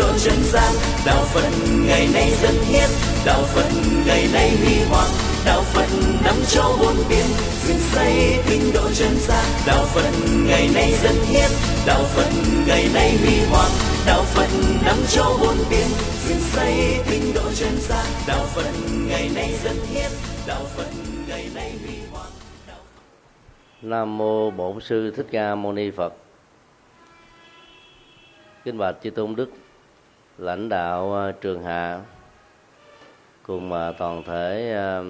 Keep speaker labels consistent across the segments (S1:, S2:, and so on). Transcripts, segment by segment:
S1: độ chân gian. Đạo phật ngày nay dân hiến đạo phật ngày nay huy hoàng. Đạo phật năm châu bốn biển. Dựng xây tinh độ chân gian. Đạo phật ngày nay dân hiến đạo phật ngày nay huy hoàng. Đạo phật năm châu bốn biển. Dựng xây tinh độ chân gian. Đạo phật ngày nay dân hiến đạo phật ngày nay huy hoàng.
S2: Nam mô bổn sư thích ca mâu ni phật. Kính bạch chư tôn đức lãnh đạo ờ, trường hạ cùng ờ, toàn thể ờ,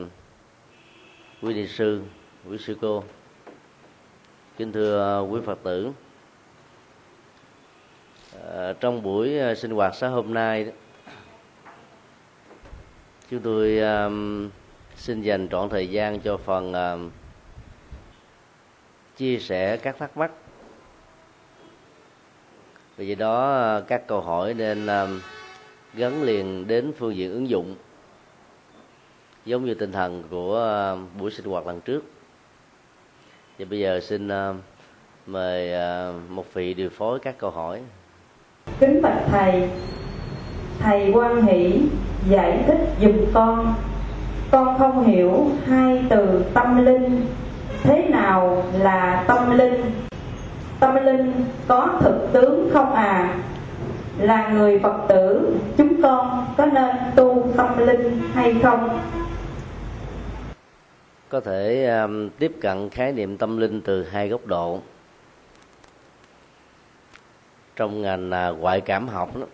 S2: quý ni sư, quý sư cô. Kính thưa quý phật tử trong buổi sinh hoạt sáng hôm nay chúng tôi xin dành trọn thời gian cho phần chia sẻ các thắc mắc vì vậy đó các câu hỏi nên um, gắn liền đến phương diện ứng dụng. Giống như tinh thần của ờ, buổi sinh hoạt lần trước. Và bây giờ xin ờ, mời uh, một vị điều phối các câu hỏi.
S3: Kính bạch thầy. Thầy quan hỷ giải thích giùm con. Con không hiểu hai từ tâm linh. Thế nào là tâm linh? Tâm linh có thực tướng không à? Là người phật tử chúng con có nên tu tâm linh hay không?
S2: Có thể um, tiếp cận khái niệm tâm linh từ hai góc độ. Trong ngành uh, ngoại cảm học đó,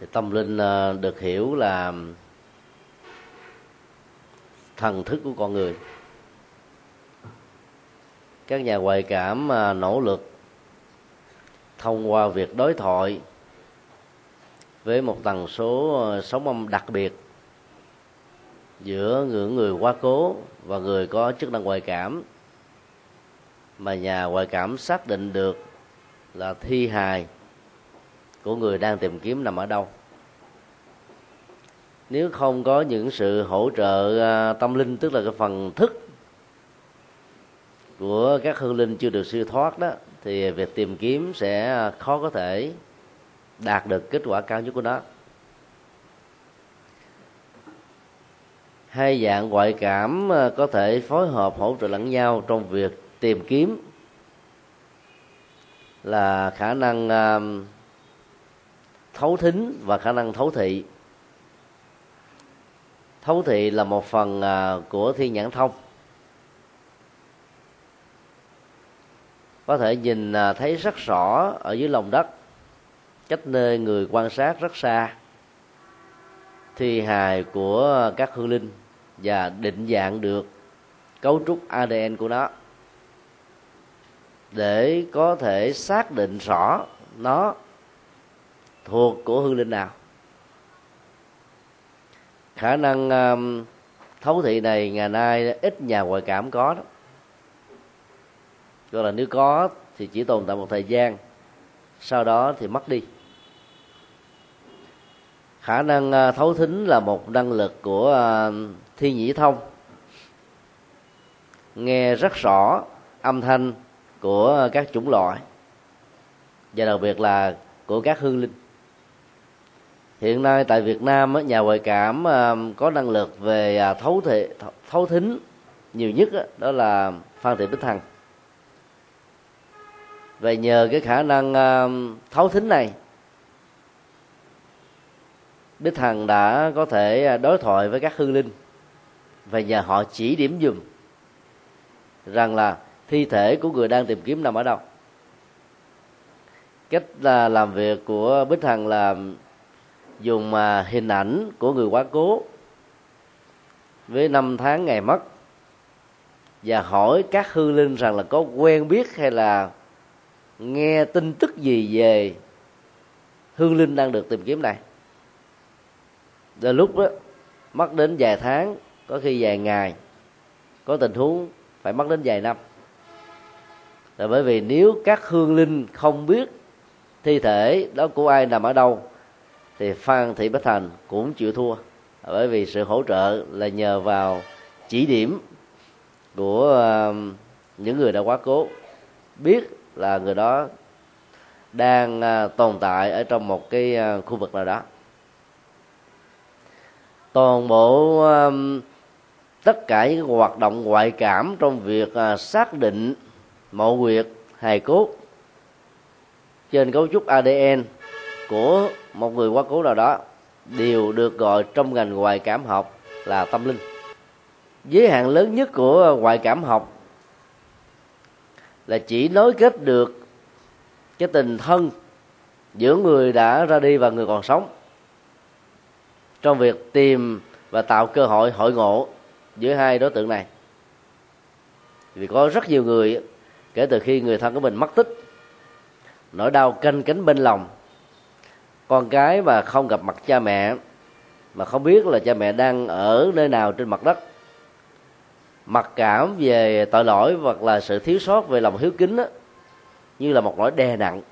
S2: thì tâm linh uh, được hiểu là thần thức của con người các nhà ngoại cảm à, nỗ lực thông qua việc đối thoại với một tần số à, sóng âm đặc biệt giữa những người quá cố và người có chức năng ngoại cảm. Mà nhà ngoại cảm xác định được là thi hài của người đang tìm kiếm nằm ở đâu. Nếu không có những sự hỗ trợ à, tâm linh, tức là cái phần thức của các hương linh chưa được siêu thoát đó, thì việc tìm kiếm sẽ khó có thể đạt được kết quả cao nhất của nó. Hai dạng ngoại cảm à, có thể phối hợp hỗ trợ lẫn nhau trong việc tìm kiếm là khả năng à, thấu thính và khả năng thấu thị. Thấu thị là một phần à, của thiên nhãn thông. Có thể nhìn à, thấy rất rõ ở dưới lòng đất cách nơi người quan sát rất xa. Thi hài của các hương linh và định dạng được cấu trúc ADN của nó để có thể xác định rõ nó thuộc của hương linh nào. Khả năng um, thấu thị này ngày nay ít nhà ngoại cảm có đó gọi là nếu có thì chỉ tồn tại một thời gian, sau đó thì mất đi. Khả năng à, thấu thính là một năng lực của à, thi nhĩ thông. Nghe rất rõ âm thanh của các chủng loại, và đặc biệt là của các hương linh. Hiện nay tại Việt Nam nhà ngoại cảm à, có năng lực về thấu thị thấu thính nhiều nhất đó là Phan Thị Bích Thăng và nhờ cái khả năng à, thấu thính này, đức thần đã có thể à, đối thoại với các hương linh. Và nhờ họ chỉ điểm dùm rằng là thi thể của người đang tìm kiếm nằm ở đâu. Cách là làm việc của bích hằng là dùng mà hình ảnh của người quá cố với năm tháng ngày mất và hỏi các hư linh rằng là có quen biết hay là nghe tin tức gì về hương linh đang được tìm kiếm này? Là lúc đó, mất đến vài tháng, có khi vài ngày, có tình huống phải mất đến vài năm. Là bởi vì nếu các hương linh không biết thi thể đó của ai nằm ở đâu, thì phan thị bích thành cũng chịu thua. Bởi vì sự hỗ trợ là nhờ vào chỉ điểm của ờ, những người đã quá cố. Biết là người đó đang à, tồn tại ở trong một cái à, khu vực nào đó. Toàn bộ à, tất cả những hoạt động ngoại cảm trong việc xác định mộ huyệt, hài cốt trên cấu trúc ADN của một người quá cố nào đó đều được gọi trong ngành ngoại cảm học là tâm linh. Giới hạn lớn nhất của ngoại cảm học là chỉ nối kết được cái tình thân giữa người đã ra đi và người còn sống. Trong việc tìm và tạo cơ hội hội ngộ giữa hai đối tượng này. Vì có rất nhiều người, kể từ khi người thân của mình mất tích, nỗi đau canh cánh bên lòng. Con cái mà không gặp mặt cha mẹ, mà không biết là cha mẹ đang ở nơi nào trên mặt đất mặc cảm về tội lỗi hoặc là sự thiếu sót về lòng hiếu kính đó, như là một nỗi đè nặng.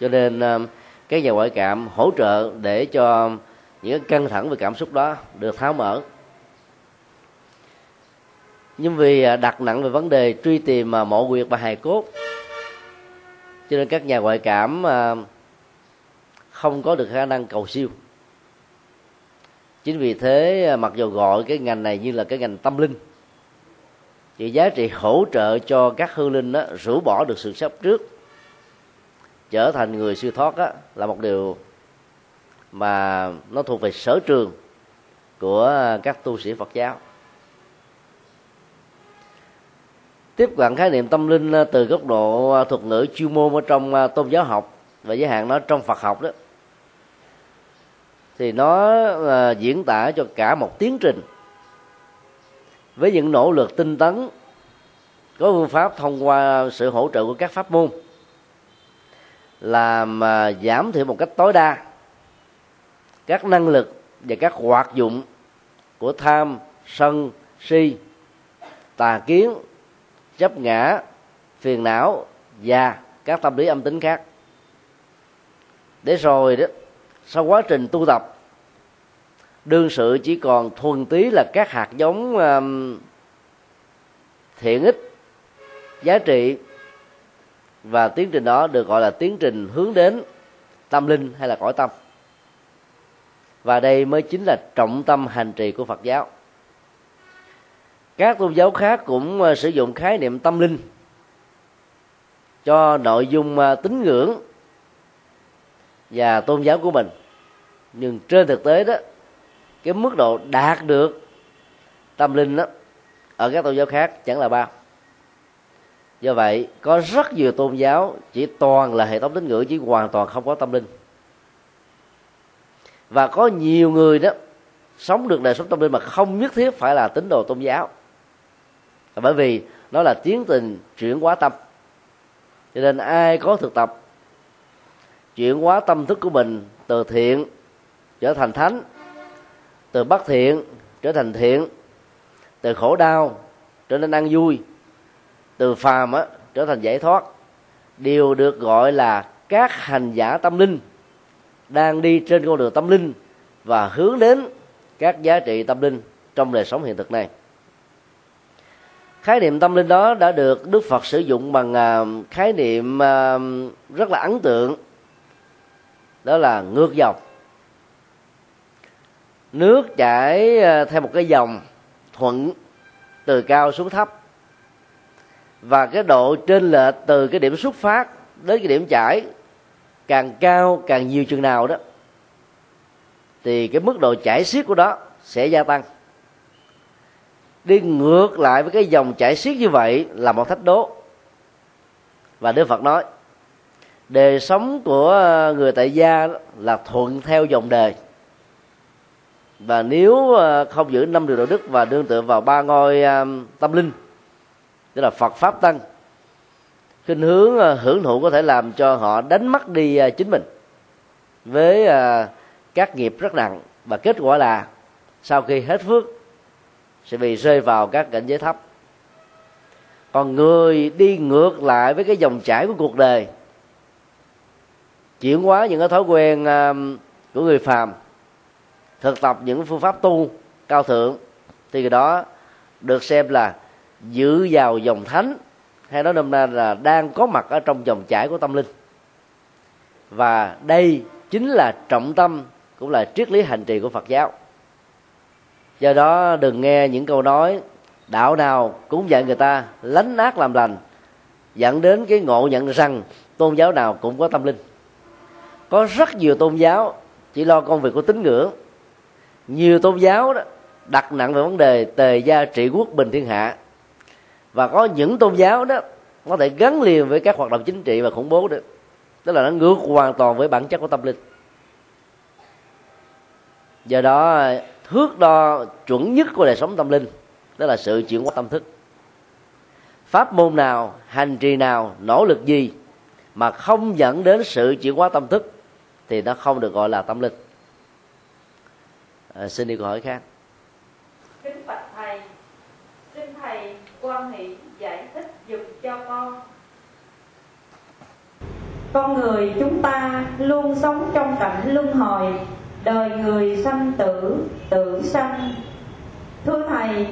S2: Cho nên ờ, các nhà ngoại cảm hỗ trợ để cho những căng thẳng về cảm xúc đó được tháo mở. Nhưng vì ờ, đặt nặng về vấn đề truy tìm mà mộ quyệt và hài cốt cho nên các nhà ngoại cảm không có được khả năng cầu siêu. Chính vì thế mặc dù gọi cái ngành này như là cái ngành tâm linh thì giá trị hỗ trợ cho các hư linh đó rũ bỏ được sự sắp trước trở thành người siêu thoát đó, là một điều mà nó thuộc về sở trường của các tu sĩ Phật giáo. Tiếp cận khái niệm tâm linh à, từ góc độ à, thuật ngữ chuyên môn ở trong à, tôn giáo học và giới hạn nó trong Phật học đó thì nó diễn tả cho cả một tiến trình với những nỗ lực tinh tấn, có phương pháp thông qua sự hỗ trợ của các pháp môn, làm à, giảm thiểu một cách tối đa các năng lực và các hoạt dụng của tham, sân, si, tà kiến, chấp ngã, phiền não và các tâm lý âm tính khác. Để rồi đó, sau quá trình tu tập đương sự chỉ còn thuần túy là các hạt giống um, thiện ích, giá trị, và tiến trình đó được gọi là tiến trình hướng đến tâm linh hay là cõi tâm. Và đây mới chính là trọng tâm hành trì của phật giáo. Các tôn giáo khác cũng uh, sử dụng khái niệm tâm linh cho nội dung uh, tín ngưỡng và tôn giáo của mình. Nhưng trên thực tế đó cái mức độ đạt được tâm linh đó, ở các tôn giáo khác chẳng là bao. Do vậy, có rất nhiều tôn giáo chỉ toàn là hệ thống tín ngưỡng chỉ hoàn toàn không có tâm linh. Và có nhiều người đó sống được đời sống tâm linh mà không nhất thiết phải là tín đồ tôn giáo. Bởi vì nó là tiến trình chuyển hóa tâm. Cho nên ai có thực tập, chuyển hóa tâm thức của mình từ thiện trở thành thánh từ bất thiện trở thành thiện. Từ khổ đau trở nên ăn vui. Từ phàm á, trở thành giải thoát. Đều được gọi là các hành giả tâm linh đang đi trên con đường tâm linh và hướng đến các giá trị tâm linh trong đời sống hiện thực này. Khái niệm tâm linh đó đã được đức phật sử dụng bằng à, khái niệm à, rất là ấn tượng. Đó là ngược dòng nước chảy ờ, theo một cái dòng thuận từ cao xuống thấp. Và cái độ trên lệch từ cái điểm xuất phát đến cái điểm chảy càng cao càng nhiều chừng nào đó, thì cái mức độ chảy xiết của đó sẽ gia tăng. Đi ngược lại với cái dòng chảy xiết như vậy là một thách đố. Và đức phật nói, đời sống của ờ, người tại gia là thuận theo dòng đời và nếu ờ, không giữ năm điều đạo đức và đương tựa vào ba ngôi ờ, tâm linh, tức là phật, pháp, tăng khinh hướng ờ, hưởng thụ có thể làm cho họ đánh mất đi chính mình với các nghiệp rất nặng và kết quả là sau khi hết phước sẽ bị rơi vào các cảnh giới thấp. Còn người đi ngược lại với cái dòng chảy của cuộc đời, chuyển hóa những cái thói quen của người phàm thực tập những phương pháp tu cao thượng, thì cái đó được xem là giữ vào dòng thánh, hay nói nôm na là đang có mặt ở trong dòng chảy của tâm linh. Và đây chính là trọng tâm, cũng là triết lý hành trì của Phật giáo. Do đó đừng nghe những câu nói, đạo nào cũng dạy người ta lánh ác làm lành, dẫn đến cái ngộ nhận rằng tôn giáo nào cũng có tâm linh. Có rất nhiều tôn giáo chỉ lo công việc của tín ngưỡng nhiều tôn giáo đó đặt nặng về vấn đề tề gia trị quốc bình thiên hạ. Và có những tôn giáo đó có thể gắn liền với các hoạt động chính trị và khủng bố được tức là nó ngược hoàn toàn với bản chất của tâm linh. Do đó, thước đo chuẩn nhất của đời sống tâm linh, đó là sự chuyển hóa tâm thức. Pháp môn nào, hành trì nào, nỗ lực gì mà không dẫn đến sự chuyển hóa tâm thức thì nó không được gọi là tâm linh à, xin đi câu hỏi khác.
S3: Kính bạch thầy xin thầy quan hệ giải thích dùm cho con. Con người chúng ta luôn sống trong cảnh luân hồi đời người sanh tử tử sanh. Thưa thầy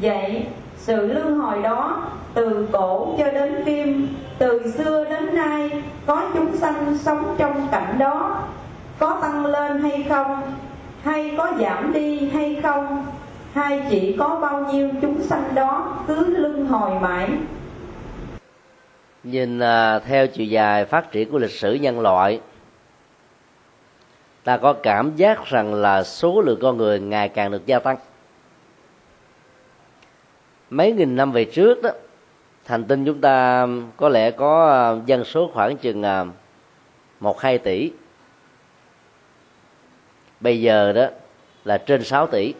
S3: vậy sự luân hồi đó từ cổ cho đến kim từ xưa đến nay có chúng sanh sống trong cảnh đó có tăng lên hay không hay có giảm đi hay không? Hay chỉ có bao nhiêu chúng sanh đó cứ lưng hồi mãi.
S2: Nhìn uh, theo chiều dài phát triển của lịch sử nhân loại ta có cảm giác rằng là số lượng con người ngày càng được gia tăng. Mấy nghìn năm về trước đó thành tinh chúng ta có lẽ có à, dân số khoảng chừng à, một hai tỷ bây giờ đó là trên 6 tỷ.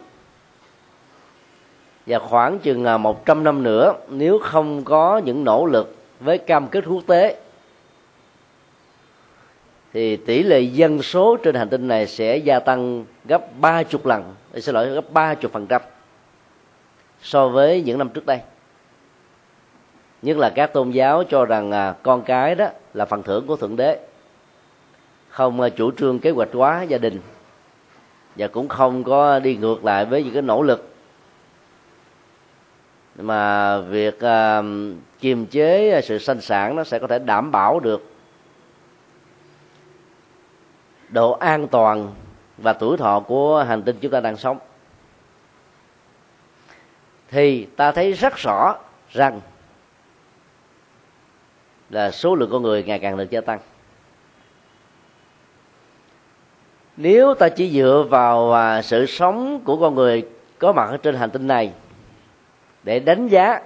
S2: Và khoảng chừng à, một trăm năm nữa nếu không có những nỗ lực với cam kết quốc tế thì tỷ lệ dân số trên hành tinh này sẽ gia tăng gấp ba chục lần ờ, xin lỗi gấp ba chục phần trăm so với những năm trước đây. Nhất là các tôn giáo cho rằng à, con cái đó là phần thưởng của thượng đế không à, chủ trương kế hoạch hóa gia đình và cũng không có đi ngược lại với những cái nỗ lực. Mà việc uh, kiềm chế sự sinh sản nó sẽ có thể đảm bảo được độ an toàn và tuổi thọ của hành tinh chúng ta đang sống. Thì ta thấy rất rõ rằng là số lượng con người ngày càng được gia tăng. Nếu ta chỉ dựa vào à, sự sống của con người có mặt ở trên hành tinh này để đánh giá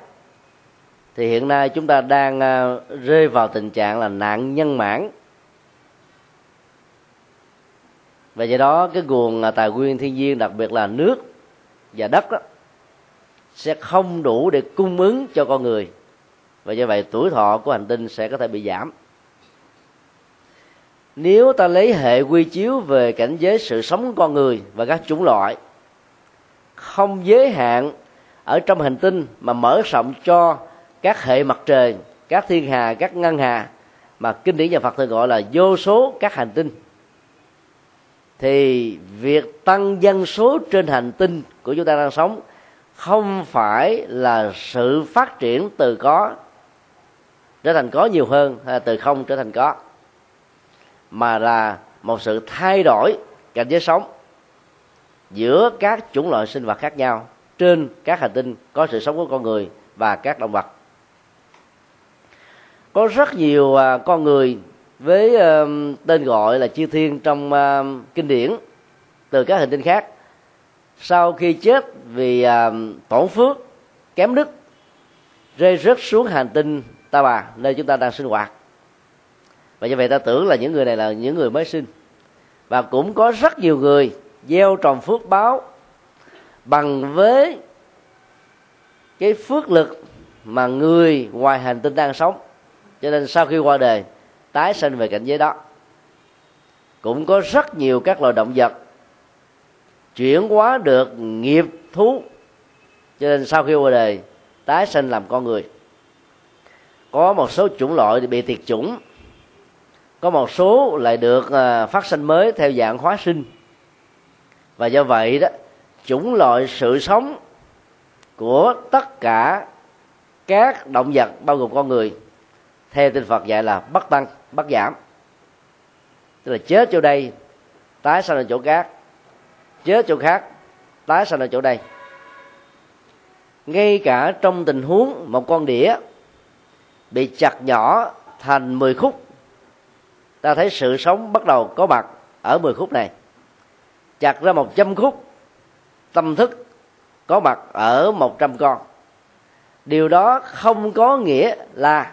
S2: thì hiện nay chúng ta đang à, rơi vào tình trạng là nạn nhân mãn. Và do đó cái nguồn à, tài nguyên thiên nhiên đặc biệt là nước và đất đó, sẽ không đủ để cung ứng cho con người. Và do vậy tuổi thọ của hành tinh sẽ có thể bị giảm nếu ta lấy hệ quy chiếu về cảnh giới sự sống của con người và các chủng loại, không giới hạn ở trong hành tinh mà mở rộng cho các hệ mặt trời, các thiên hà, các ngân hà mà kinh điển nhà phật thường gọi là vô số các hành tinh, thì việc tăng dân số trên hành tinh của chúng ta đang sống không phải là sự phát triển từ có trở thành có nhiều hơn hay từ không trở thành có mà là một sự thay đổi cảnh giới sống giữa các chủng loại sinh vật khác nhau trên các hành tinh có sự sống của con người và các động vật. Có rất nhiều à, con người với à, tên gọi là chư thiên trong à, kinh điển từ các hành tinh khác, sau khi chết vì tổn phước, kém đức, rơi rớt xuống hành tinh ta bà nơi chúng ta đang sinh hoạt và như vậy ta tưởng là những người này là những người mới sinh. Và cũng có rất nhiều người gieo trồng phước báo bằng với cái phước lực mà người ngoài hành tinh đang sống. Cho nên sau khi qua đời, tái sinh về cảnh giới đó, cũng có rất nhiều các loài động vật chuyển hóa được nghiệp thú. Cho nên sau khi qua đời, tái sinh làm con người. Có một số chủng loại bị tiệt chủng có một số lại được à, phát sinh mới theo dạng hóa sinh. Và do vậy đó, chủng loại sự sống của tất cả các động vật bao gồm con người, theo tinh Phật dạy là bất tăng, bất giảm. Tức là chết chỗ đây, tái sanh ở chỗ khác. Chết chỗ khác, tái sanh ở chỗ đây. Ngay cả trong tình huống một con đĩa bị chặt nhỏ thành 10 khúc ta thấy sự sống bắt đầu có mặt ở 10 khúc này. Chặt ra một trăm khúc, tâm thức có mặt ở một trăm con. Điều đó không có nghĩa là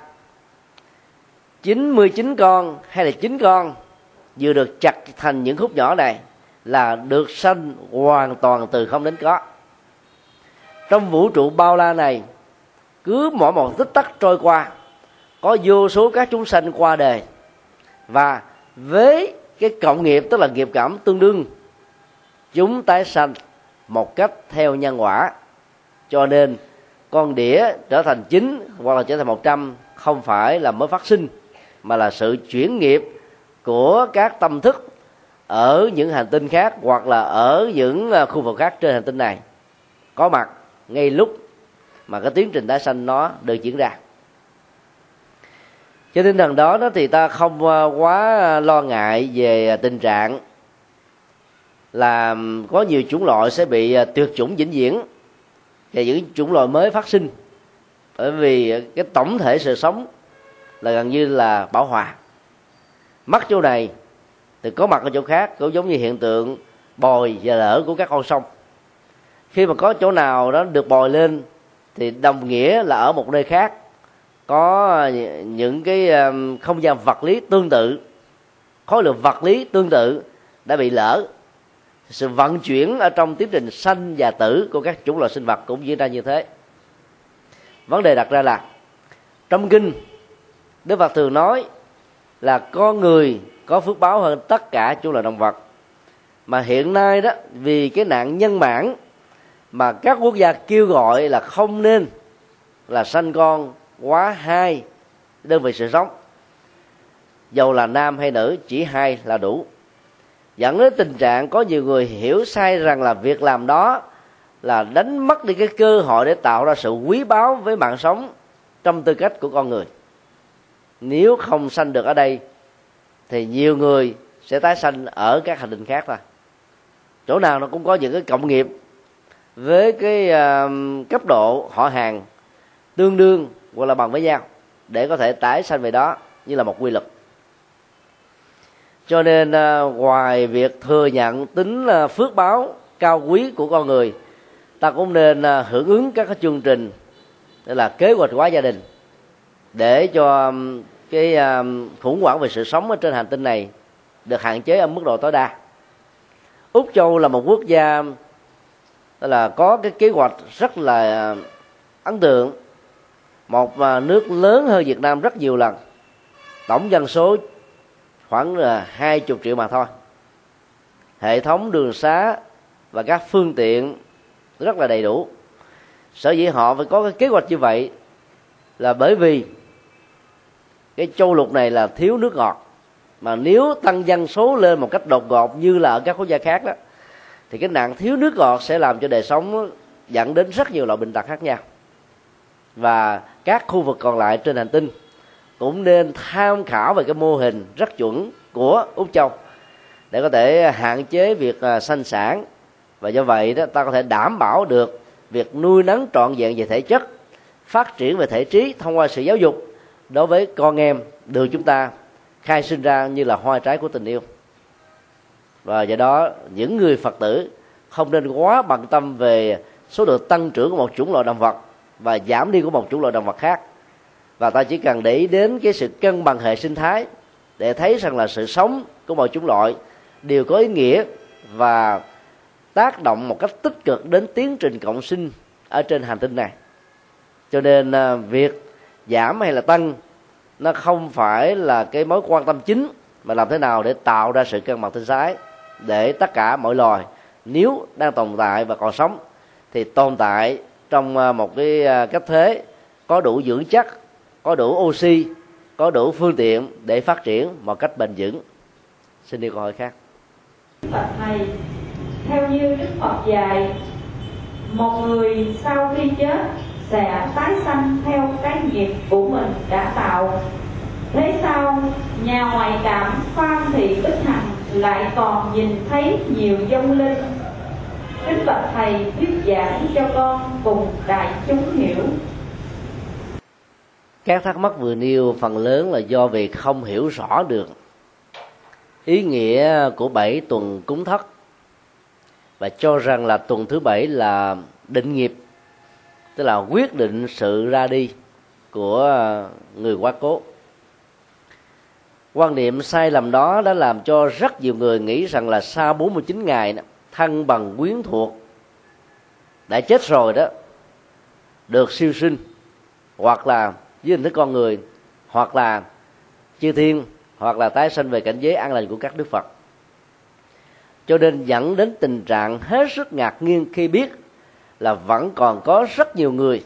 S2: 99 con hay là 9 con vừa được chặt thành những khúc nhỏ này là được sanh hoàn toàn từ không đến có. Trong vũ trụ bao la này, cứ mỗi một tích tắc trôi qua, có vô số các chúng sanh qua đời và với cái cộng nghiệp, tức là nghiệp cảm tương đương, chúng tái sanh một cách theo nhân quả. Cho nên con đĩa trở thành chín hoặc là trở thành một trăm không phải là mới phát sinh, mà là sự chuyển nghiệp của các tâm thức ở những hành tinh khác hoặc là ở những à, khu vực khác trên hành tinh này. Có mặt ngay lúc mà cái tiến trình tái sanh nó được diễn ra cho tinh thần đó đó thì ta không ờ, quá ờ, lo ngại về ờ, tình trạng là có nhiều chủng loại sẽ bị tuyệt chủng vĩnh viễn. Và những chủng loại mới phát sinh bởi vì cái tổng thể sự sống là gần như là bảo hòa. Mất chỗ này thì có mặt ở chỗ khác, cũng giống như hiện tượng bồi và lở của các con sông. Khi mà có chỗ nào đó được bồi lên thì đồng nghĩa là ở một nơi khác có ờ, những cái ờ, không gian vật lý tương tự, khối lượng vật lý tương tự đã bị lỡ. Sự vận chuyển ở trong tiến trình sanh và tử của các chủng loại sinh vật cũng diễn ra như thế. Vấn đề đặt ra là, trong kinh, đức phật thường nói là con người có phước báo hơn tất cả chủng loại động vật. Mà hiện nay đó, vì cái nạn nhân bản mà các quốc gia kêu gọi là không nên là sanh con quá hai đơn vị sự sống. Dầu là nam hay nữ chỉ hai là đủ. Dẫn đến tình trạng có nhiều người hiểu sai rằng là việc làm đó là đánh mất đi cái cơ hội để tạo ra sự quý báu với mạng sống trong tư cách của con người. Nếu không sanh được ở đây thì nhiều người sẽ tái sanh ở các hành tinh khác thôi. Chỗ nào nó cũng có những cái cộng nghiệp với cái uh, cấp độ họ hàng tương đương hoặc là bằng với nhau, để có thể tái sanh về đó như là một quy luật. Cho nên à, ngoài việc thừa nhận tính à, phước báo cao quý của con người, ta cũng nên à, hưởng ứng các chương trình, tức là kế hoạch hóa gia đình, để cho cái khủng hoảng về sự sống ở trên hành tinh này được hạn chế ở mức độ tối đa. Úc châu là một quốc gia là có cái kế hoạch rất là ấn tượng một à, nước lớn hơn việt nam rất nhiều lần. Tổng dân số khoảng là hai chục triệu mà thôi. Hệ thống đường xá và các phương tiện rất là đầy đủ. Sở dĩ họ phải có cái kế hoạch như vậy là bởi vì cái châu lục này là thiếu nước ngọt. Mà nếu tăng dân số lên một cách đột ngột như là ở các quốc gia khác đó, thì cái nạn thiếu nước ngọt sẽ làm cho đời sống dẫn đến rất nhiều loại bệnh tật khác nhau và các khu vực còn lại trên hành tinh, cũng nên tham khảo về cái mô hình rất chuẩn của úc châu để có thể hạn chế việc à, sanh sản. Và do vậy đó, ta có thể đảm bảo được việc nuôi nấng trọn vẹn về thể chất, phát triển về thể trí thông qua sự giáo dục đối với con em được chúng ta khai sinh ra như là hoa trái của tình yêu. Và do đó, những người phật tử không nên quá bận tâm về số lượng tăng trưởng của một chủng loại động vật và giảm đi của một chủng loại động vật khác. Và ta chỉ cần để ý đến cái sự cân bằng hệ sinh thái để thấy rằng là sự sống của mọi chủng loại đều có ý nghĩa và tác động một cách tích cực đến tiến trình cộng sinh ở trên hành tinh này. Cho nên à, việc giảm hay là tăng nó không phải là cái mối quan tâm chính mà làm thế nào để tạo ra sự cân bằng sinh thái để tất cả mọi loài nếu đang tồn tại và còn sống thì tồn tại trong à, một cái à, cách thế, có đủ dưỡng chất, có đủ oxy, có đủ phương tiện để phát triển một cách bền vững. Xin đi câu hỏi khác.
S3: Phật thầy, theo như Đức Phật dạy, một người sau khi chết sẽ tái sanh theo cái nghiệp của mình đã tạo. Thế sao nhà ngoại cảm phan thị bích hằng lại còn nhìn thấy nhiều vong linh? Kính bạch thầy thuyết giảng cho con cùng đại chúng hiểu.
S2: Các thắc mắc vừa nêu phần lớn là do việc không hiểu rõ được. Ý nghĩa của bảy tuần cúng thất. Và cho rằng là tuần thứ bảy là định nghiệp tức là quyết định sự ra đi của người quá cố. Quan niệm sai lầm đó đã làm cho rất nhiều người nghĩ rằng là sau 49 ngày đó, thân bằng quyến thuộc đã chết rồi đó, được siêu sinh, hoặc là với hình thức con người, hoặc là chư thiên, hoặc là tái sinh về cảnh giới an lành của các đức phật. Cho nên dẫn đến tình trạng hết sức ngạc nhiên khi biết là vẫn còn có rất nhiều người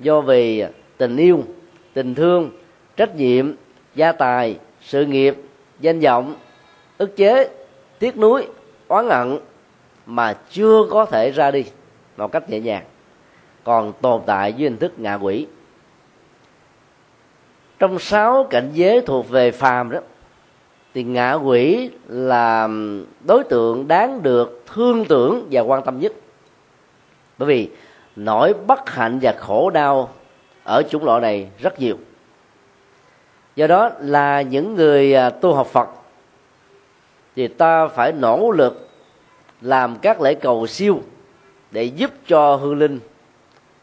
S2: do vì tình yêu, tình thương, trách nhiệm, gia tài, sự nghiệp, danh vọng, ức chế, tiếc nuối, oán hận mà chưa có thể ra đi một cách nhẹ nhàng, còn tồn tại dưới hình thức ngạ quỷ. Trong sáu cảnh giới thuộc về phàm đó, thì ngạ quỷ là đối tượng đáng được thương tưởng và quan tâm nhất. Bởi vì nỗi bất hạnh và khổ đau ở chủng loại này rất nhiều. Do đó là những người à, tu học phật, thì ta phải nỗ lực làm các lễ cầu siêu để giúp cho hương linh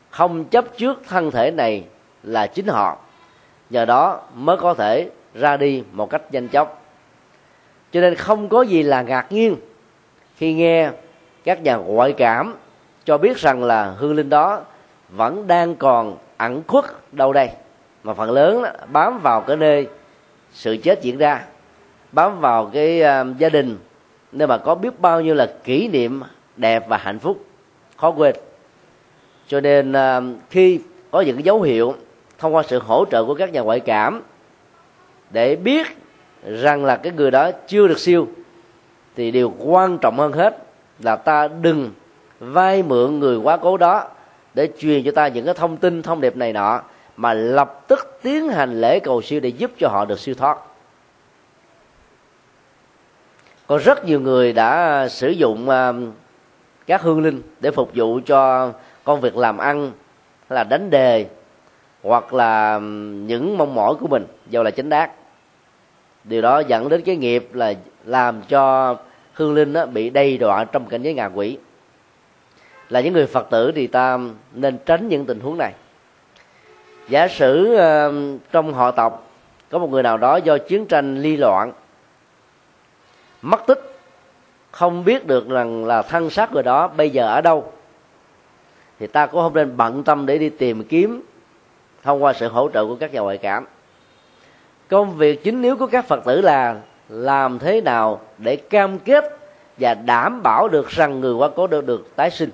S2: không chấp trước thân thể này là chính họ. Nhờ đó mới có thể ra đi một cách nhanh chóng. Cho nên không có gì là ngạc nhiên khi nghe các nhà ngoại cảm cho biết rằng là hương linh đó vẫn đang còn ẩn khuất đâu đây. Mà phần lớn bám vào cái nơi sự chết diễn ra, bám vào cái à, gia đình nơi mà có biết bao nhiêu là kỷ niệm đẹp và hạnh phúc, khó quên. Cho nên à, khi có những cái dấu hiệu thông qua sự hỗ trợ của các nhà ngoại cảm để biết rằng là cái người đó chưa được siêu, thì điều quan trọng hơn hết là ta đừng vay mượn người quá cố đó để truyền cho ta những cái thông tin, thông điệp này nọ, mà lập tức tiến hành lễ cầu siêu để giúp cho họ được siêu thoát có rất nhiều người đã sử dụng à, các hương linh để phục vụ cho công việc làm ăn hay là đánh đề, hoặc là những mong mỏi của mình, dù là chính đác điều đó dẫn đến cái nghiệp là làm cho hương linh đó bị đầy đọa trong cảnh giới ngạ quỷ. Là những người phật tử thì ta nên tránh những tình huống này. Giả sử trong họ tộc, có một người nào đó do chiến tranh ly loạn mất tích không biết được rằng là thân xác người đó bây giờ ở đâu. Thì ta cũng không nên bận tâm để đi tìm kiếm thông qua sự hỗ trợ của các nhà ngoại cảm. Công việc chính yếu của các phật tử là làm thế nào để cam kết và đảm bảo được rằng người quá cố được được tái sinh.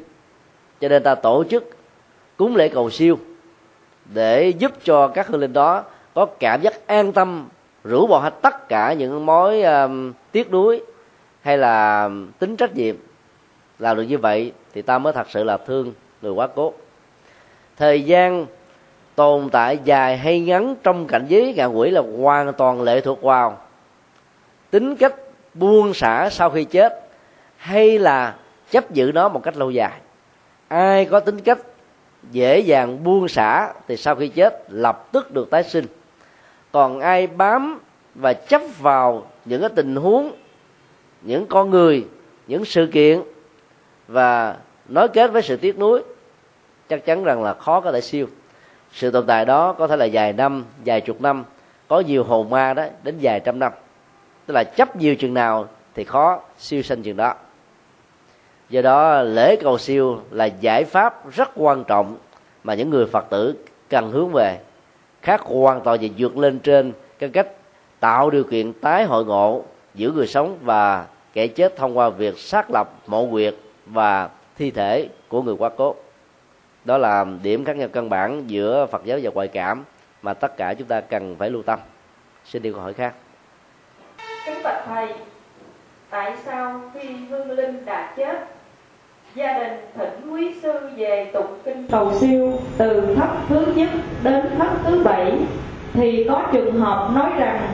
S2: Cho nên ta tổ chức cúng lễ cầu siêu để giúp cho các hương linh đó có cảm giác an tâm rủ bỏ hết tất cả những mối uh, tiếc nuối hay là tính trách nhiệm làm được như vậy thì ta mới thật sự là thương người quá cố. Thời gian tồn tại dài hay ngắn trong cảnh giới ngạ quỷ là hoàn toàn lệ thuộc vào tính cách buông xả sau khi chết hay là chấp giữ nó một cách lâu dài. Ai có tính cách dễ dàng buông xả thì sau khi chết lập tức được tái sinh. Còn ai bám và chấp vào những cái tình huống, những con người, những sự kiện và nói kết với sự tiếc nuối, chắc chắn rằng là khó có thể siêu. Sự tồn tại đó có thể là vài năm vài chục năm, có nhiều hồn ma đó đến vài trăm năm. Tức là chấp nhiều chừng nào thì khó siêu sanh chừng đó. Do đó, lễ cầu siêu là giải pháp rất quan trọng mà những người phật tử cần hướng về. Khác hoàn toàn về vượt lên trên cái cách tạo điều kiện tái hội ngộ giữa người sống và kẻ chết thông qua việc xác lập mộ quyệt và thi thể của người quá cố. Đó là điểm khác nhau căn bản giữa phật giáo và ngoại cảm mà tất cả chúng ta cần phải lưu tâm. Xin đi câu hỏi khác.
S3: Kính bạch thầy, tại sao khi hương linh đã chết? Gia đình thỉnh quý sư về tụng kinh cầu siêu từ thấp thứ nhất đến thấp thứ bảy thì có trường hợp nói rằng,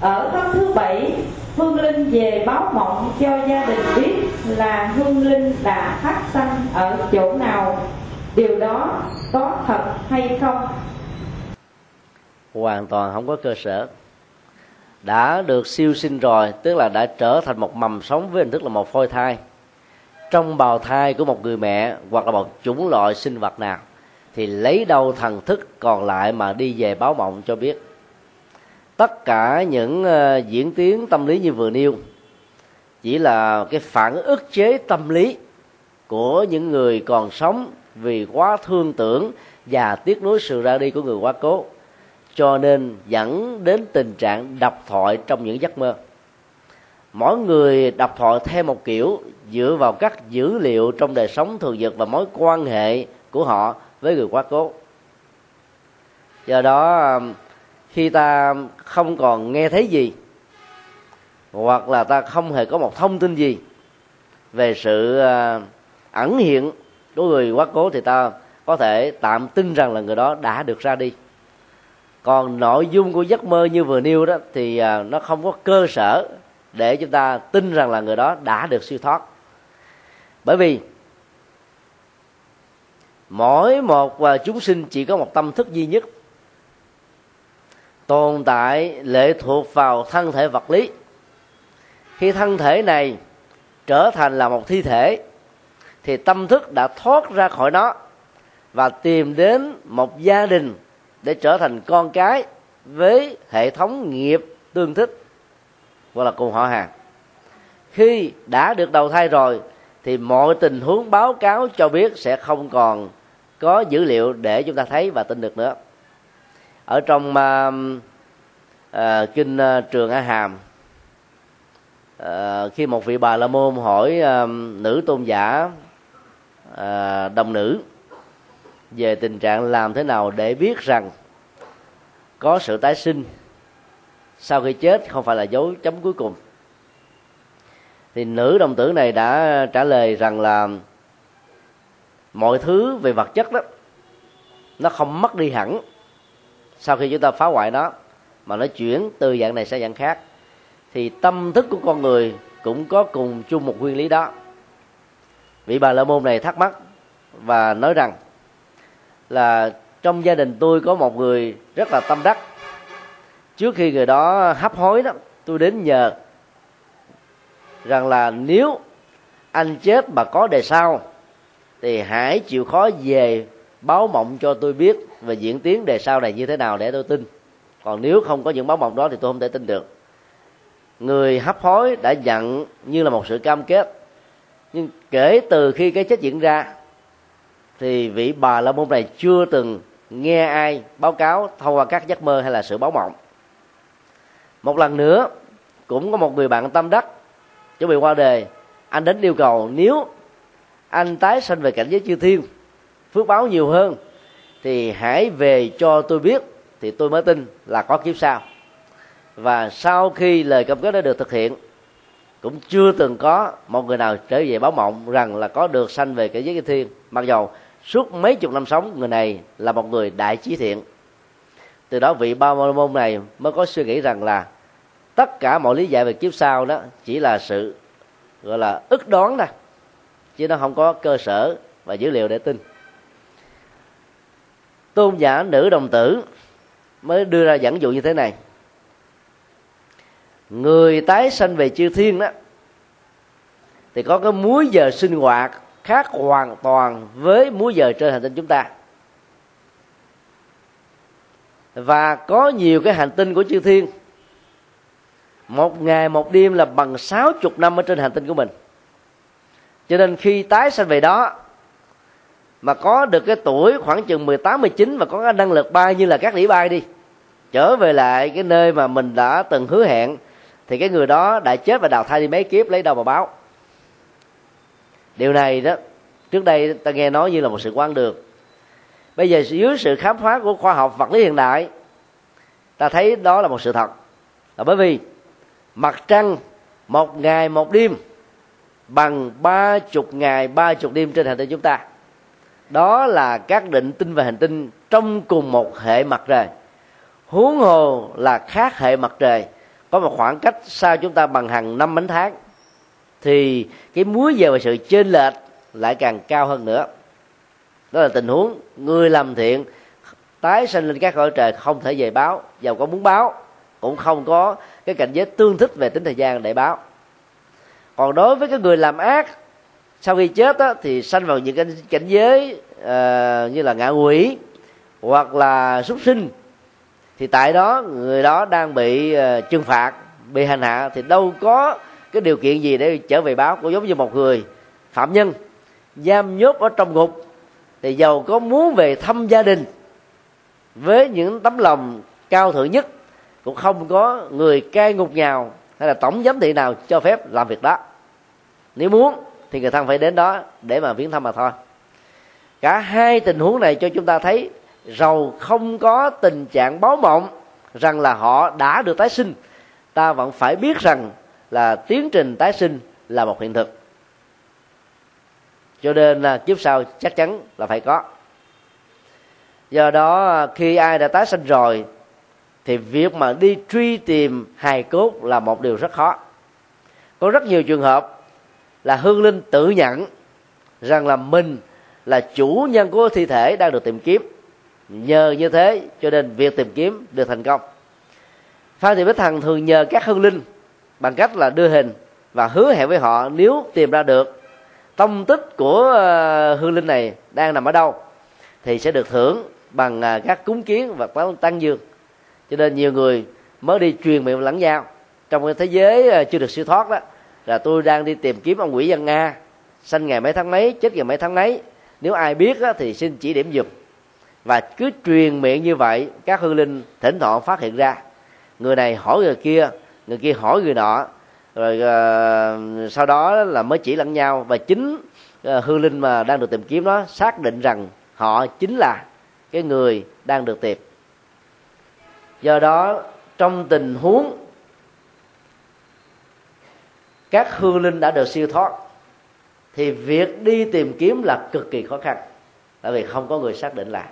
S3: ở thấp thứ bảy, hương linh về báo mộng cho gia đình biết là hương linh đã phát sanh ở chỗ nào. Điều đó có thật hay không?
S2: Hoàn toàn không có cơ sở. Đã được siêu sinh rồi, tức là đã trở thành một mầm sống với hình thức là một phôi thai. Trong bào thai của một người mẹ hoặc là một chủng loại sinh vật nào thì lấy đâu thần thức còn lại mà đi về báo mộng cho biết. Tất cả những uh, diễn tiến tâm lý như vừa nêu chỉ là cái phản ức chế tâm lý của những người còn sống vì quá thương tưởng và tiếc nuối sự ra đi của người quá cố cho nên dẫn đến tình trạng đập thoại trong những giấc mơ. Mỗi người đọc thoại theo một kiểu dựa vào các dữ liệu trong đời sống thường nhật và mối quan hệ của họ với người quá cố. Do đó um, khi ta không còn nghe thấy gì, hoặc là ta không hề có một thông tin gì về sự uh, ẩn hiện của người quá cố, thì ta có thể tạm tin rằng là người đó đã được ra đi. Còn nội dung của giấc mơ như vừa nêu đó, thì uh, nó không có cơ sở để chúng ta tin rằng là người đó đã được siêu thoát. Bởi vì mỗi một và chúng sinh chỉ có một tâm thức duy nhất. Tồn tại lệ thuộc vào thân thể vật lý. Khi thân thể này trở thành là một thi thể, thì tâm thức đã thoát ra khỏi nó và tìm đến một gia đình để trở thành con cái với hệ thống nghiệp tương thích hoặc là cùng họ hàng. Khi đã được đầu thai rồi, thì mọi tình huống báo cáo cho biết sẽ không còn có dữ liệu để chúng ta thấy và tin được nữa. Ở trong uh, uh, kinh uh, trường a hàm uh, ờ, khi một vị bà la môn hỏi uh, nữ tôn giả uh, đồng nữ về tình trạng làm thế nào để biết rằng có sự tái sinh sau khi chết không phải là dấu chấm cuối cùng thì nữ đồng tử này đã trả lời rằng là mọi thứ về vật chất đó, nó không mất đi hẳn. Sau khi chúng ta phá hoại nó, mà nó chuyển từ dạng này sang dạng khác, thì tâm thức của con người cũng có cùng chung một nguyên lý đó. Vị bà la môn này thắc mắc và nói rằng là trong gia đình tôi có một người rất là tâm đắc. Trước khi người đó hấp hối đó, tôi đến nhờ rằng là nếu anh chết mà có đề sau thì hãy chịu khó về báo mộng cho tôi biết về diễn tiến đề sau này như thế nào để tôi tin. Còn nếu không có những báo mộng đó thì tôi không thể tin được. Người hấp hối đã nhận như là một sự cam kết. Nhưng kể từ khi cái chết diễn ra, thì vị bà la môn này chưa từng nghe ai báo cáo thông qua các giấc mơ hay là sự báo mộng. Một lần nữa, cũng có một người bạn tâm đắc, chuẩn bị qua đề anh đến yêu cầu nếu anh tái sanh về cảnh giới chư thiên, phước báo nhiều hơn, thì hãy về cho tôi biết, thì tôi mới tin là có kiếp sau. Và sau khi lời cam kết đã được thực hiện, cũng chưa từng có một người nào trở về báo mộng rằng là có được sanh về cảnh giới chư thiên. Mặc dầu suốt mấy chục năm sống, người này là một người đại trí thiện. Từ đó vị ba môn này mới có suy nghĩ rằng là tất cả mọi lý giải về kiếp sau đó chỉ là sự, gọi là ức đoán thôi chứ nó không có cơ sở và dữ liệu để tin. Tôn giả nữ đồng tử mới đưa ra dẫn dụ như thế này. Người tái sanh về chư thiên đó, thì có cái múi giờ sinh hoạt khác hoàn toàn với múi giờ trên hành tinh chúng ta. Và có nhiều cái hành tinh của chư thiên. Một ngày một đêm là bằng sáu chục năm ở trên hành tinh của mình cho nên khi tái sanh về đó mà có được cái tuổi khoảng chừng 18, 19 và có cái năng lực bay như là các đĩa bay đi trở về lại cái nơi mà mình đã từng hứa hẹn thì cái người đó đã chết và đào thai đi mấy kiếp lấy đâu mà báo. Điều này đó trước đây ta nghe nói như là một sự quan được bây giờ dưới sự khám phá của khoa học vật lý hiện đại ta thấy đó là một sự thật. Là bởi vì mặt trăng một ngày một đêm bằng ba chục ngày, ba chục đêm trên hành tinh chúng ta. Đó là các định tinh và hành tinh trong cùng một hệ mặt trời. Huống hồ là khác hệ mặt trời, có một khoảng cách xa chúng ta bằng hàng năm bánh tháng, thì cái múi giờ và sự chênh lệch lại càng cao hơn nữa. Đó là tình huống người làm thiện tái sinh lên các cõi trời không thể về báo, giàu có muốn báo, cũng không có cái cảnh giới tương thích về tính thời gian để báo còn đối với cái người làm ác sau khi chết đó, thì sanh vào những cái cảnh giới uh, như là ngạ quỷ hoặc là súc sinh thì tại đó người đó đang bị uh, trừng phạt bị hành hạ. Thì đâu có cái điều kiện gì để trở về báo cũng giống như một người phạm nhân giam nhốt ở trong ngục. Thì giàu có muốn về thăm gia đình với những tấm lòng cao thượng nhất cũng không có người cai ngục nhào hay là tổng giám thị nào cho phép làm việc đó nếu muốn, thì người thân phải đến đó để mà viếng thăm mà thôi. Cả hai tình huống này cho chúng ta thấy giàu không có tình trạng báo mộng rằng là họ đã được tái sinh. Ta vẫn phải biết rằng là tiến trình tái sinh là một hiện thực. Cho nên là kiếp sau chắc chắn là phải có. Do đó à, khi ai đã tái sinh rồi, thì việc mà đi truy tìm hài cốt là một điều rất khó. Có rất nhiều trường hợp là hương linh tự nhận rằng là mình là chủ nhân của thi thể đang được tìm kiếm. Nhờ như thế cho nên việc tìm kiếm được thành công. Phan thị bích thần thường nhờ các hương linh bằng cách là đưa hình và hứa hẹn với họ nếu tìm ra được tông tích của ờ, hương linh này đang nằm ở đâu thì sẽ được thưởng bằng ờ, các cúng kiến và tăng dương. Cho nên nhiều người mới đi truyền miệng lẫn nhau trong cái thế giới ờ, chưa được siêu thoát đó là tôi đang đi tìm kiếm ông quỷ dân nga. Sanh ngày mấy tháng mấy chết ngày mấy tháng mấy. Nếu ai biết á, thì xin chỉ điểm giùm. Và cứ truyền miệng như vậy các hương linh thỉnh thoảng phát hiện ra. Người này hỏi người kia người kia hỏi người nọ. Rồi uh, sau đó là mới chỉ lẫn nhau. Và chính uh, hương linh mà đang được tìm kiếm đó xác định rằng họ chính là cái người đang được tìm. Do đó trong tình huống các hương linh đã được siêu thoát. Thì việc đi tìm kiếm là cực kỳ khó khăn tại vì không có người xác định là.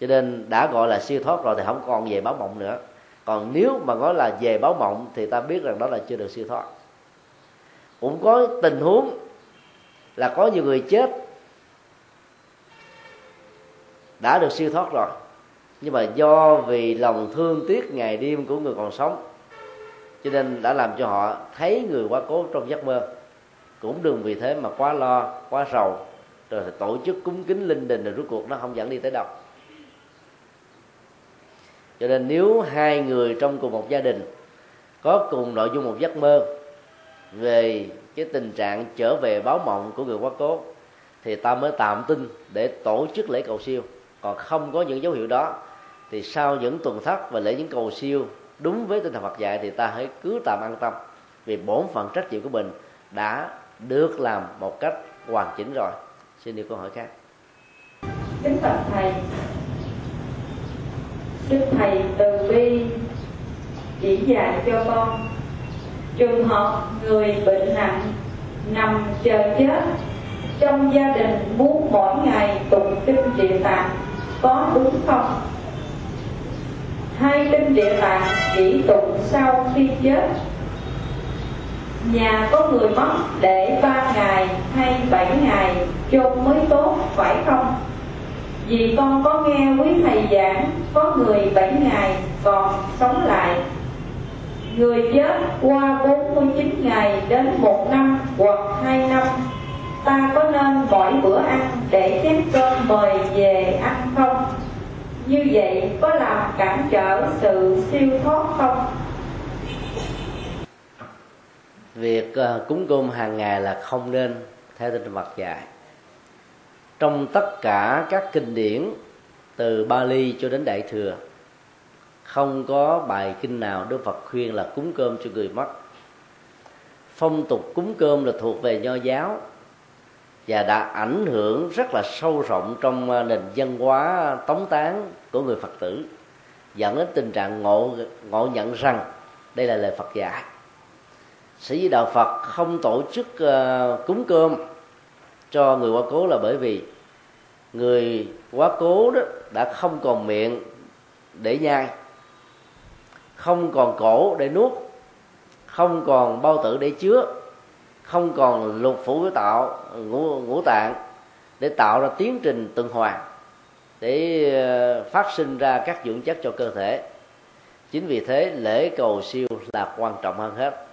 S2: Cho nên đã gọi là siêu thoát rồi thì không còn về báo mộng nữa. Còn nếu mà nói là về báo mộng thì ta biết rằng đó là chưa được siêu thoát. Cũng có tình huống là có nhiều người chết đã được siêu thoát rồi. Nhưng mà do vì lòng thương tiếc ngày đêm của người còn sống cho nên đã làm cho họ thấy người quá cố trong giấc mơ. Cũng đừng vì thế mà quá lo, quá sầu rồi tổ chức cúng kính linh đình rồi rốt cuộc, nó không dẫn đi tới đâu. Cho nên nếu hai người trong cùng một gia đình có cùng nội dung một giấc mơ về cái tình trạng trở về báo mộng của người quá cố, thì ta mới tạm tin để tổ chức lễ cầu siêu. Còn không có những dấu hiệu đó, thì sau những tuần thất và lễ những cầu siêu đúng với tinh thần Phật dạy thì ta hãy cứ tạm an tâm vì bổn phận trách nhiệm của mình đã được làm một cách hoàn chỉnh rồi. Xin điều câu hỏi khác.
S3: Kính bạch thầy, đức thầy từ bi chỉ dạy cho con. Trường hợp người bệnh nặng nằm chờ chết, trong gia đình muốn mỗi ngày tụng kinh địa tạng có đúng không? Hai kinh địa tạng chỉ tụng sau khi chết. Nhà có người mất để ba ngày hay bảy ngày chôn mới tốt, phải không? Vì con có nghe quý thầy giảng, có người bảy ngày còn sống lại. Người chết qua 49 ngày đến một năm hoặc hai năm. Ta có nên mỗi bữa ăn để chén cơm mời về ăn không? Như vậy có làm cản trở sự siêu thoát không?
S2: Việc ờ, cúng cơm hàng ngày là không nên, theo tinh Phật dạy. Trong tất cả các kinh điển, từ Bali cho đến Đại thừa, không có bài kinh nào Đức Phật khuyên là cúng cơm cho người mất. Phong tục cúng cơm là thuộc về nho giáo và đã ảnh hưởng rất là sâu rộng trong ờ, nền văn hóa tống tán của người Phật tử dẫn đến tình trạng ngộ ngộ nhận rằng đây là lời Phật dạy. Sĩ đạo Phật không tổ chức uh, cúng cơm cho người quá cố là bởi vì người quá cố đó đã không còn miệng để nhai không còn cổ để nuốt không còn bao tử để chứa không còn lục phủ của tạo ngũ, ngũ tạng để tạo ra tiến trình tuần hoàn để ờ, phát sinh ra các dưỡng chất cho cơ thể. Chính vì thế lễ cầu siêu là quan trọng hơn hết.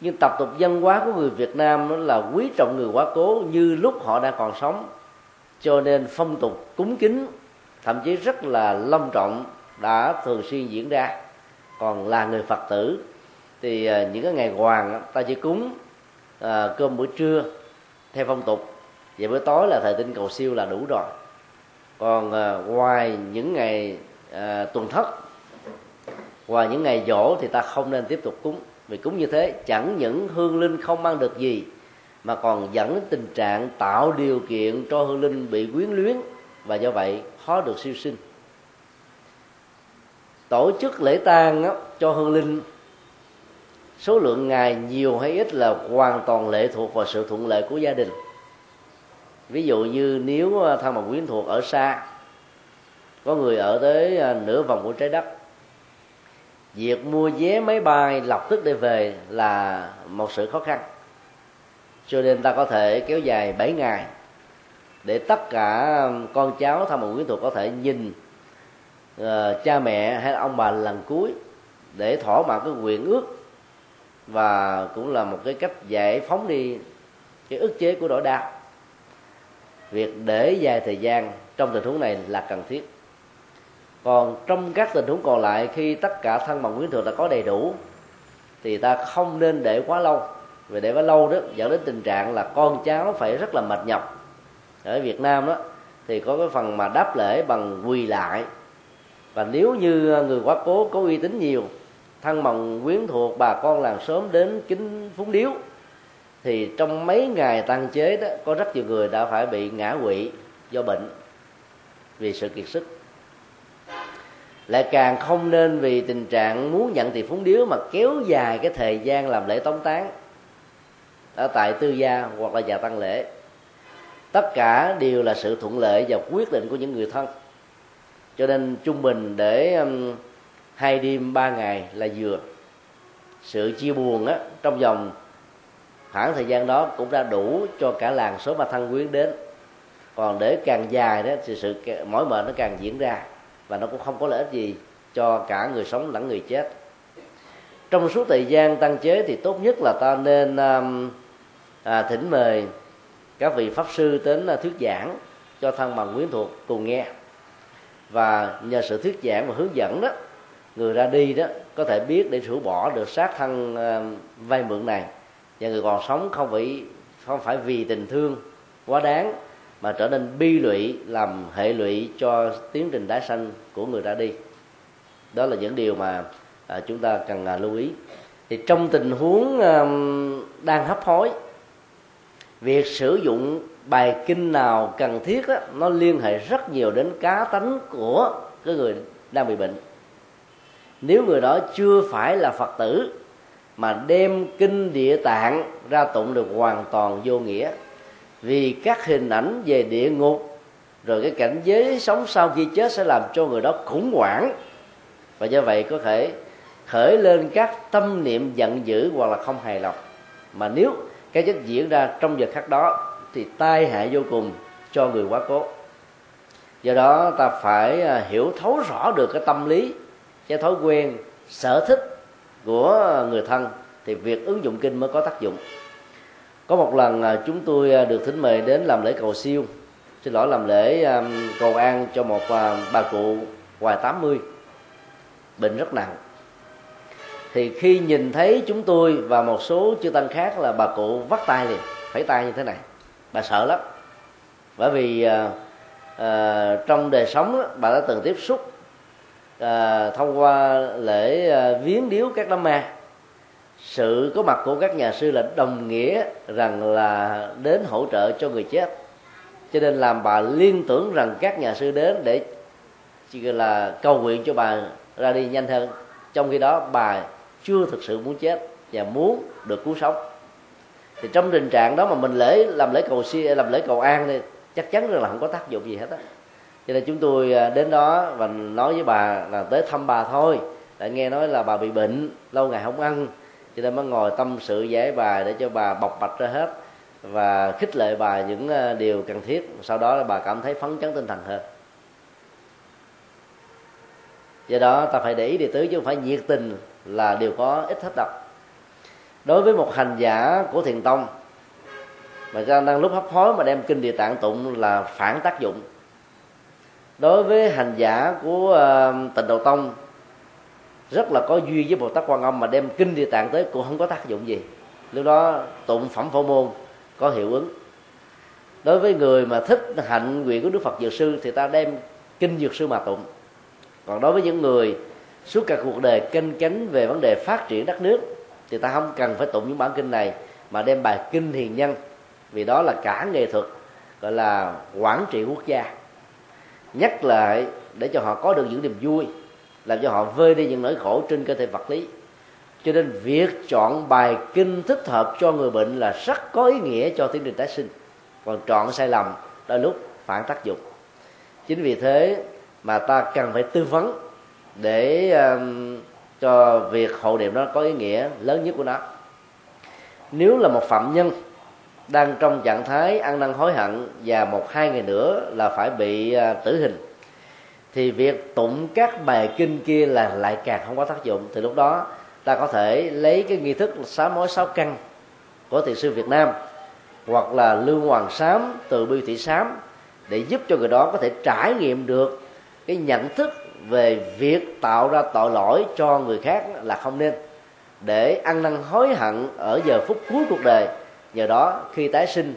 S2: Nhưng tập tục văn hóa của người Việt Nam là quý trọng người quá cố như lúc họ đang còn sống cho nên phong tục cúng kính thậm chí rất là long trọng đã thường xuyên diễn ra. Còn là người Phật tử thì ờ, những cái ngày hoàng ta chỉ cúng à, cơm bữa trưa theo phong tục. Và bữa tối là thời tinh cầu siêu là đủ rồi. Còn à, ngoài những ngày à, tuần thất ngoài những ngày dỗ thì ta không nên tiếp tục cúng. Vì cúng như thế chẳng những hương linh không mang được gì mà còn dẫn đến tình trạng tạo điều kiện cho hương linh bị quyến luyến và do vậy khó được siêu sinh. Tổ chức lễ tang cho hương linh số lượng ngày nhiều hay ít là hoàn toàn lệ thuộc vào sự thuận lợi của gia đình. Ví dụ như nếu à, thân bằng quyến thuộc ở xa có người ở tới à, nửa vòng của trái đất việc mua vé máy bay lập tức để về là một sự khó khăn. Cho nên ta có thể kéo dài 7 ngày để tất cả con cháu thân bằng quyến thuộc có thể nhìn uh, cha mẹ hay ông bà lần cuối để thỏa mãn cái nguyện ước và cũng là một cái cách giải phóng đi cái ức chế của nỗi đau. Việc để dài thời gian trong tình huống này là cần thiết. Còn trong các tình huống còn lại, khi tất cả thân bằng quyến thuộc đã có đầy đủ, thì ta không nên để quá lâu. Vì để quá lâu đó dẫn đến tình trạng là con cháu phải rất là mệt nhọc. Ở Việt Nam đó, thì có cái phần mà đáp lễ bằng quỳ lại. Và nếu như người quá cố, có uy tín nhiều thân bằng quyến thuộc bà con làng sớm đến kính phúng điếu. Thì trong mấy ngày tăng chế đó có rất nhiều người đã phải bị ngã quỵ do bệnh vì sự kiệt sức. Lại càng không nên vì tình trạng muốn nhận tiền phúng điếu mà kéo dài cái thời gian làm lễ tống tán. Ở tại tư gia hoặc là nhà tăng lễ. Tất cả đều là sự thuận lợi và quyết định của những người thân. Cho nên trung bình để um, hai đêm ba ngày là vừa. Sự chia buồn á trong vòng khoảng thời gian đó cũng đã đủ cho cả làng số mà thân quyến đến. Còn để càng dài đó thì sự mỏi mệt nó càng diễn ra và nó cũng không có lợi ích gì cho cả người sống lẫn người chết. Trong suốt thời gian tăng chế thì tốt nhất là ta nên um, à, thỉnh mời các vị pháp sư đến à, thuyết giảng cho thân bằng quyến thuộc cùng nghe. Và nhờ sự thuyết giảng và hướng dẫn đó người ra đi đó có thể biết để rũ bỏ được sát thân ờ, vay mượn này. Và người còn sống không phải không phải vì tình thương quá đáng mà trở nên bi lụy làm hệ lụy cho tiến trình tái sanh của người ra đi. Đó là những điều mà à, chúng ta cần à, lưu ý. Thì trong tình huống à, đang hấp hối việc sử dụng bài kinh nào cần thiết đó, nó liên hệ rất nhiều đến cá tánh của cái người đang bị bệnh nếu người đó chưa phải là phật tử, mà đem kinh địa tạng ra tụng được hoàn toàn vô nghĩa. Vì các hình ảnh về địa ngục, rồi cái cảnh giới sống sau khi chết sẽ làm cho người đó khủng hoảng. Và do vậy có thể khởi lên các tâm niệm giận dữ hoặc là không hài lòng. Mà nếu cái chết diễn ra trong giờ khắc đó, thì tai hại vô cùng cho người quá cố. Do đó ta phải à, hiểu thấu rõ được cái tâm lý cái thói quen sở thích của người thân thì việc ứng dụng kinh mới có tác dụng. Có một lần à, chúng tôi à, được thỉnh mời đến làm lễ cầu siêu. Xin lỗi làm lễ à, cầu an cho một bà cụ ngoài 80 bệnh rất nặng. Thì khi nhìn thấy chúng tôi và một số chư tăng khác là bà cụ vắt tay liền phải tay như thế này. Bà sợ lắm. Bởi vì à, à, trong đời sống đó, bà đã từng tiếp xúc à, thông qua lễ à, viếng điếu các đám ma. Sự có mặt của các nhà sư là đồng nghĩa rằng là đến hỗ trợ cho người chết. Cho nên làm bà liên tưởng rằng các nhà sư đến để chỉ là cầu nguyện cho bà ra đi nhanh hơn. Trong khi đó bà chưa thực sự muốn chết và muốn được cứu sống. Thì trong tình trạng đó mà mình lễ làm lễ cầu si làm lễ cầu an thì chắc chắn rằng là không có tác dụng gì hết á cho nên chúng tôi à, đến đó và nói với bà là tới thăm bà thôi. Tại nghe nói là bà bị bệnh, lâu ngày không ăn. Cho nên mới ngồi tâm sự giải bài để cho bà bộc bạch ra hết và khích lệ bà những à, điều cần thiết. Sau đó là bà cảm thấy phấn chấn tinh thần hơn. Do đó ta phải để ý địa tứ chứ không phải nhiệt tình là điều có ít hết độc đối với một hành giả của thiền tông, mà đang lúc hấp hối mà đem kinh địa tạng tụng là phản tác dụng đối với hành giả của uh, tịnh độ tông rất là có duyên với bồ tát quan âm mà đem kinh địa tạng tới cũng không có tác dụng gì. Lúc đó tụng phẩm phổ môn có hiệu ứng. Đối với người mà thích hạnh nguyện của đức phật dược sư thì ta đem kinh dược sư mà tụng. Còn đối với những người suốt cả cuộc đời kênh cánh về vấn đề phát triển đất nước thì ta không cần phải tụng những bản kinh này mà đem bài kinh hiền nhân vì đó là cả nghệ thuật gọi là quản trị quốc gia nhắc lại để cho họ có được những niềm vui làm cho họ vơi đi những nỗi khổ trên cơ thể vật lý. Cho nên việc chọn bài kinh thích hợp cho người bệnh là rất có ý nghĩa cho tiến trình tái sinh. Còn chọn sai lầm đôi lúc phản tác dụng. Chính vì thế mà ta cần phải tư vấn để um, cho việc hộ niệm đó có ý nghĩa lớn nhất của nó. Nếu là một phạm nhân đang trong trạng thái ăn năn hối hận và một hai ngày nữa là phải bị à, tử hình. Thì việc tụng các bài kinh kia là lại càng không có tác dụng. Thì lúc đó ta có thể lấy cái nghi thức sám mối sáu căn của thiền sư Việt Nam hoặc là lương hoàng sám từ bi thị sám để giúp cho người đó có thể trải nghiệm được cái nhận thức về việc tạo ra tội lỗi cho người khác là không nên. Để ăn năn hối hận ở giờ phút cuối cuộc đời nhờ đó, khi tái sinh,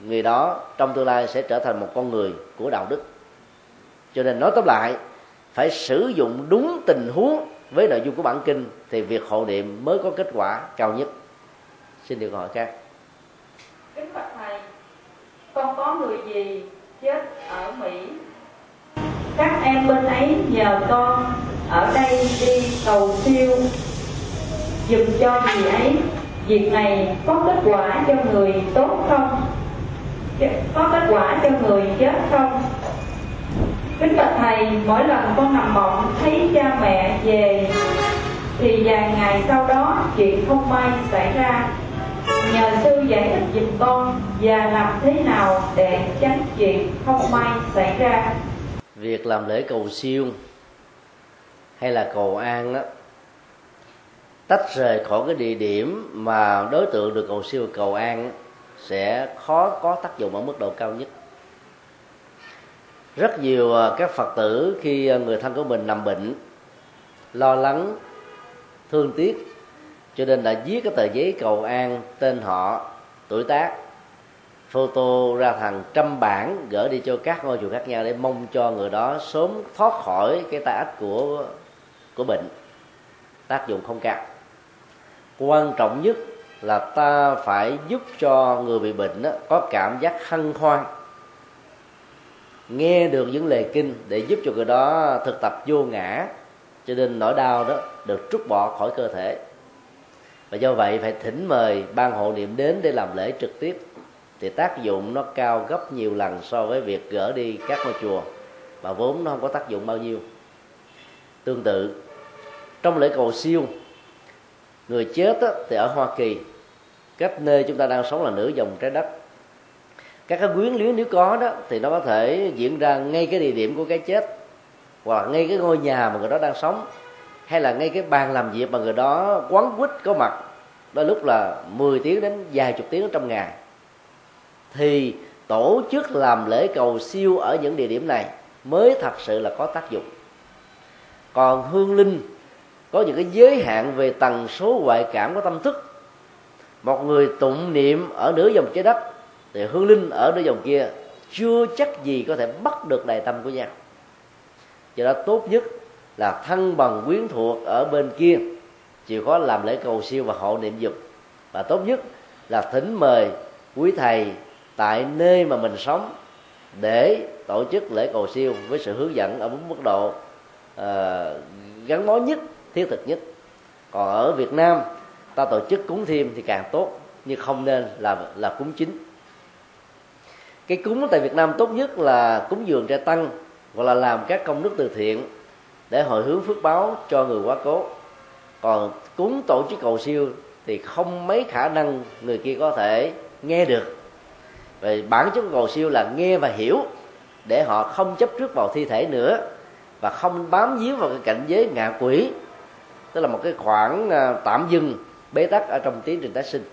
S2: người đó trong tương lai sẽ trở thành một con người của đạo đức. Cho nên nói tóm lại, phải sử dụng đúng tình huống với nội dung của bản kinh thì việc hộ niệm mới có kết quả cao nhất. Xin được hỏi các.
S3: Kính bạch thầy, con có người gì chết ở mỹ? Các em bên ấy nhờ con ở đây đi cầu siêu, dùm cho gì ấy việc này có kết quả cho người tốt không? Dạ, có kết quả cho người chết không? Kính bạch thầy, mỗi lần con nằm mộng thấy cha mẹ về, thì vài ngày sau đó chuyện không may xảy ra. Nhờ sư giải thích giùm con và làm thế nào để tránh chuyện không may xảy ra.
S2: Việc làm lễ cầu siêu hay là cầu an đó tách rời khỏi cái địa điểm mà đối tượng được cầu siêu cầu an sẽ khó có tác dụng ở mức độ cao nhất. Rất nhiều à, các phật tử khi à, người thân của mình nằm bệnh, lo lắng, thương tiếc, cho nên đã viết cái tờ giấy cầu an tên họ, tuổi tác, photo ra thằng trăm bản gửi đi cho các ngôi chùa khác nhau để mong cho người đó sớm thoát khỏi cái tai ách của của bệnh. Tác dụng không cao quan trọng nhất là ta phải giúp cho người bị bệnh đó, có cảm giác hân hoan. Nghe được những lời kinh để giúp cho người đó thực tập vô ngã cho nên nỗi đau đó được trút bỏ khỏi cơ thể. Và do vậy phải thỉnh mời ban hộ niệm đến để làm lễ trực tiếp thì tác dụng nó cao gấp nhiều lần so với việc gỡ đi các ngôi chùa mà vốn nó không có tác dụng bao nhiêu. Tương tự trong lễ cầu siêu người chết á, thì ở hoa kỳ. Cách nơi chúng ta đang sống là nửa vòng trái đất. Các cái quyến luyến nếu có đó thì nó có thể diễn ra ngay cái địa điểm của cái chết hoặc ngay cái ngôi nhà mà người đó đang sống hay là ngay cái bàn làm việc mà người đó quán quýt có mặt. Đôi lúc là 10 tiếng đến vài chục tiếng trong ngày. Thì tổ chức làm lễ cầu siêu ở những địa điểm này mới thật sự là có tác dụng. Còn hương linh có những cái giới hạn về tần số ngoại cảm của tâm thức. Một người tụng niệm ở nửa dòng trái đất thì hương linh ở nửa dòng kia chưa chắc gì có thể bắt được đài tâm của nhau. Do đó tốt nhất là thân bằng quyến thuộc ở bên kia chịu khó làm lễ cầu siêu và hộ niệm dục. Và tốt nhất là thỉnh mời quý thầy tại nơi mà mình sống để tổ chức lễ cầu siêu với sự hướng dẫn ở bốn mức độ uh, gắn bó nhất thiết thực nhất. Còn ở Việt Nam, ta tổ chức cúng thêm thì càng tốt, nhưng không nên là là cúng chính. Cái cúng tại Việt Nam tốt nhất là cúng dường trai tăng hoặc là làm các công đức từ thiện để hồi hướng phước báo cho người quá cố. Còn cúng tổ chức cầu siêu thì không mấy khả năng người kia có thể nghe được. Về bản chất cầu siêu là nghe và hiểu, để họ không chấp trước vào thi thể nữa và không bám víu vào cái cảnh giới ngạ quỷ tức là một cái khoảng à, tạm dừng bế tắc ở trong tiến trình tái sinh.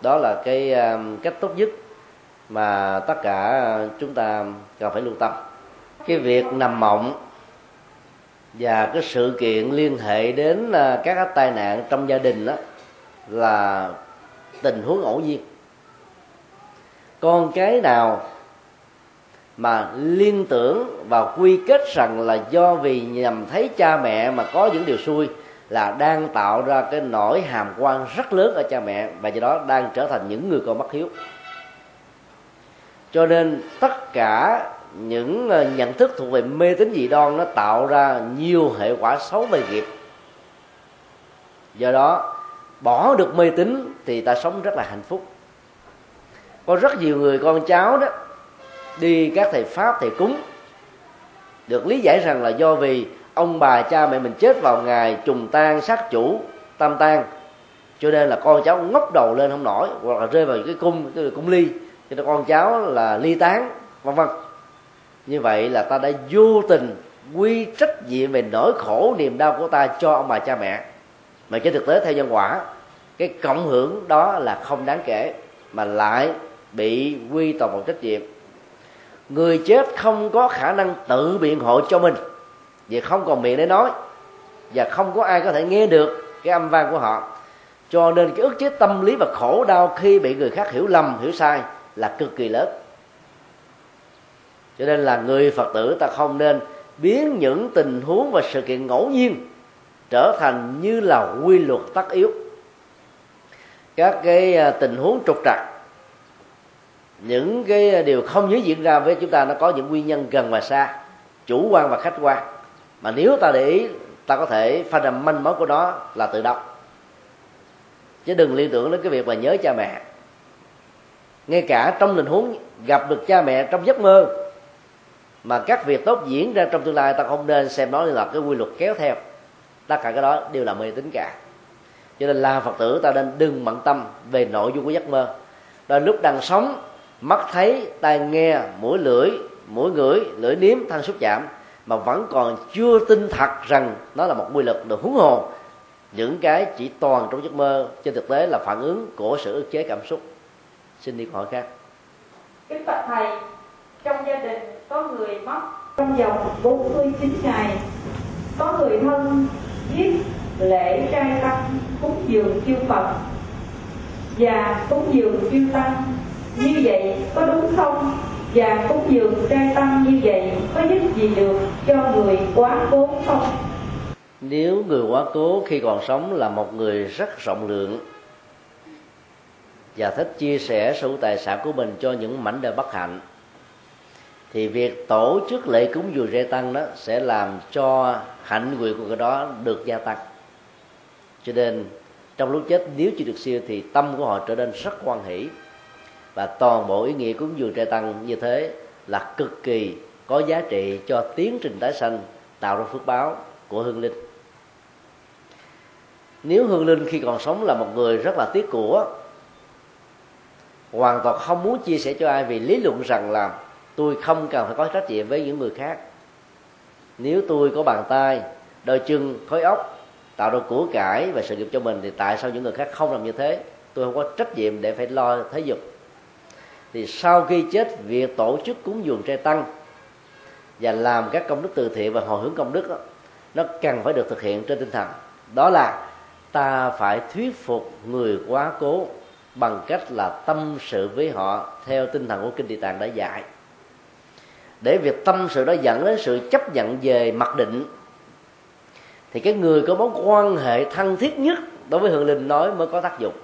S2: Đó là cái à, cách tốt nhất mà tất cả chúng ta cần phải lưu tâm. Cái việc nằm mộng và cái sự kiện liên hệ đến à, các tai nạn trong gia đình đó là tình huống ngẫu nhiên. Con cái nào mà liên tưởng và quy kết rằng là do vì nhằm thấy cha mẹ mà có những điều xui là đang tạo ra cái nỗi hàm quan rất lớn ở cha mẹ và do đó đang trở thành những người con bất hiếu. Cho nên tất cả những ờ, nhận thức thuộc về mê tín dị đoan nó tạo ra nhiều hệ quả xấu về nghiệp. Do đó, bỏ được mê tín thì ta sống rất là hạnh phúc. Có rất nhiều người con cháu đó đi các thầy pháp, thầy cúng, được lý giải rằng là do vì ông bà cha mẹ mình chết vào ngày trùng tan sát chủ tam tan cho nên là con cháu ngóc đầu lên không nổi, hoặc là rơi vào cái cung cái là cung ly. Cho nên con cháu là ly tán, vân vân. Như vậy là ta đã vô tình quy trách nhiệm về nỗi khổ, niềm đau của ta cho ông bà cha mẹ. Mà trên thực tế theo nhân quả, cái cộng hưởng đó là không đáng kể, mà lại bị quy toàn một trách nhiệm. Người chết không có khả năng tự biện hộ cho mình vì không còn miệng để nói. Và không có ai có thể nghe được cái âm vang của họ. Cho nên cái ức chế tâm lý và khổ đau khi bị người khác hiểu lầm, hiểu sai là cực kỳ lớn. Cho nên là người phật tử ta không nên biến những tình huống và sự kiện ngẫu nhiên trở thành như là quy luật tất yếu. Các cái à, tình huống trục trặc, những cái à, điều không nhớ diễn ra với chúng ta nó có những nguyên nhân gần và xa, chủ quan và khách quan mà nếu ta để ý, ta có thể phân ra manh mối của nó là tự động. Chứ đừng liên tưởng đến cái việc mà nhớ cha mẹ. Ngay cả trong tình huống gặp được cha mẹ trong giấc mơ, mà các việc tốt diễn ra trong tương lai, ta không nên xem nó là cái quy luật kéo theo. Tất cả cái đó đều là mê tín cả. Cho nên là phật tử, ta nên đừng bận tâm về nội dung của giấc mơ. Đôi lúc đang sống, mắt thấy, tai nghe, mũi lưỡi, mũi ngửi, lưỡi nếm, thân xúc chạm mà vẫn còn chưa tin thật rằng nó là một quy luật được huống hồ những cái chỉ toàn trong giấc mơ, trên thực tế là phản ứng của sự ức chế cảm xúc. Xin đi câu hỏi khác.
S3: Kính bạch thầy, trong gia đình có người mất trong vòng 49 ngày. Có người thân giết lễ trai tăng cúng dường chư phật. Và cúng dường chư tăng, như vậy có đúng không? Và cúng dường trai tăng như vậy có giúp gì được cho người quá cố không?
S2: Nếu người quá cố khi còn sống là một người rất rộng lượng. Và thích chia sẻ sự tài sản của mình cho những mảnh đời bất hạnh, thì việc tổ chức lễ cúng dường rê tăng đó sẽ làm cho hạnh nguyện của người đó được gia tăng. Cho nên, trong lúc chết, nếu chưa được siêu thì tâm của họ trở nên rất quan hỷ và toàn bộ ý nghĩa cúng dường trai tăng như thế là cực kỳ có giá trị cho tiến trình tái sanh, tạo ra phước báo của hương linh. Nếu hương linh khi còn sống là một người rất là tiếc của, hoàn toàn không muốn chia sẻ cho ai vì lý luận rằng là tôi không cần phải có trách nhiệm với những người khác. Nếu tôi có bàn tay, đôi chân, khối óc, tạo ra của cải và sự nghiệp cho mình, thì tại sao những người khác không làm như thế? Tôi không có trách nhiệm để phải lo thế dục thì sau khi chết việc tổ chức cúng dường trai tăng và làm các công đức từ thiện và hồi hướng công đức đó, nó cần phải được thực hiện trên tinh thần. Đó là ta phải thuyết phục người quá cố bằng cách là tâm sự với họ theo tinh thần của kinh địa tạng đã dạy. Để việc tâm sự đó dẫn đến sự chấp nhận về mặc định thì cái người có mối quan hệ thân thiết nhất đối với hương linh nói mới có tác dụng.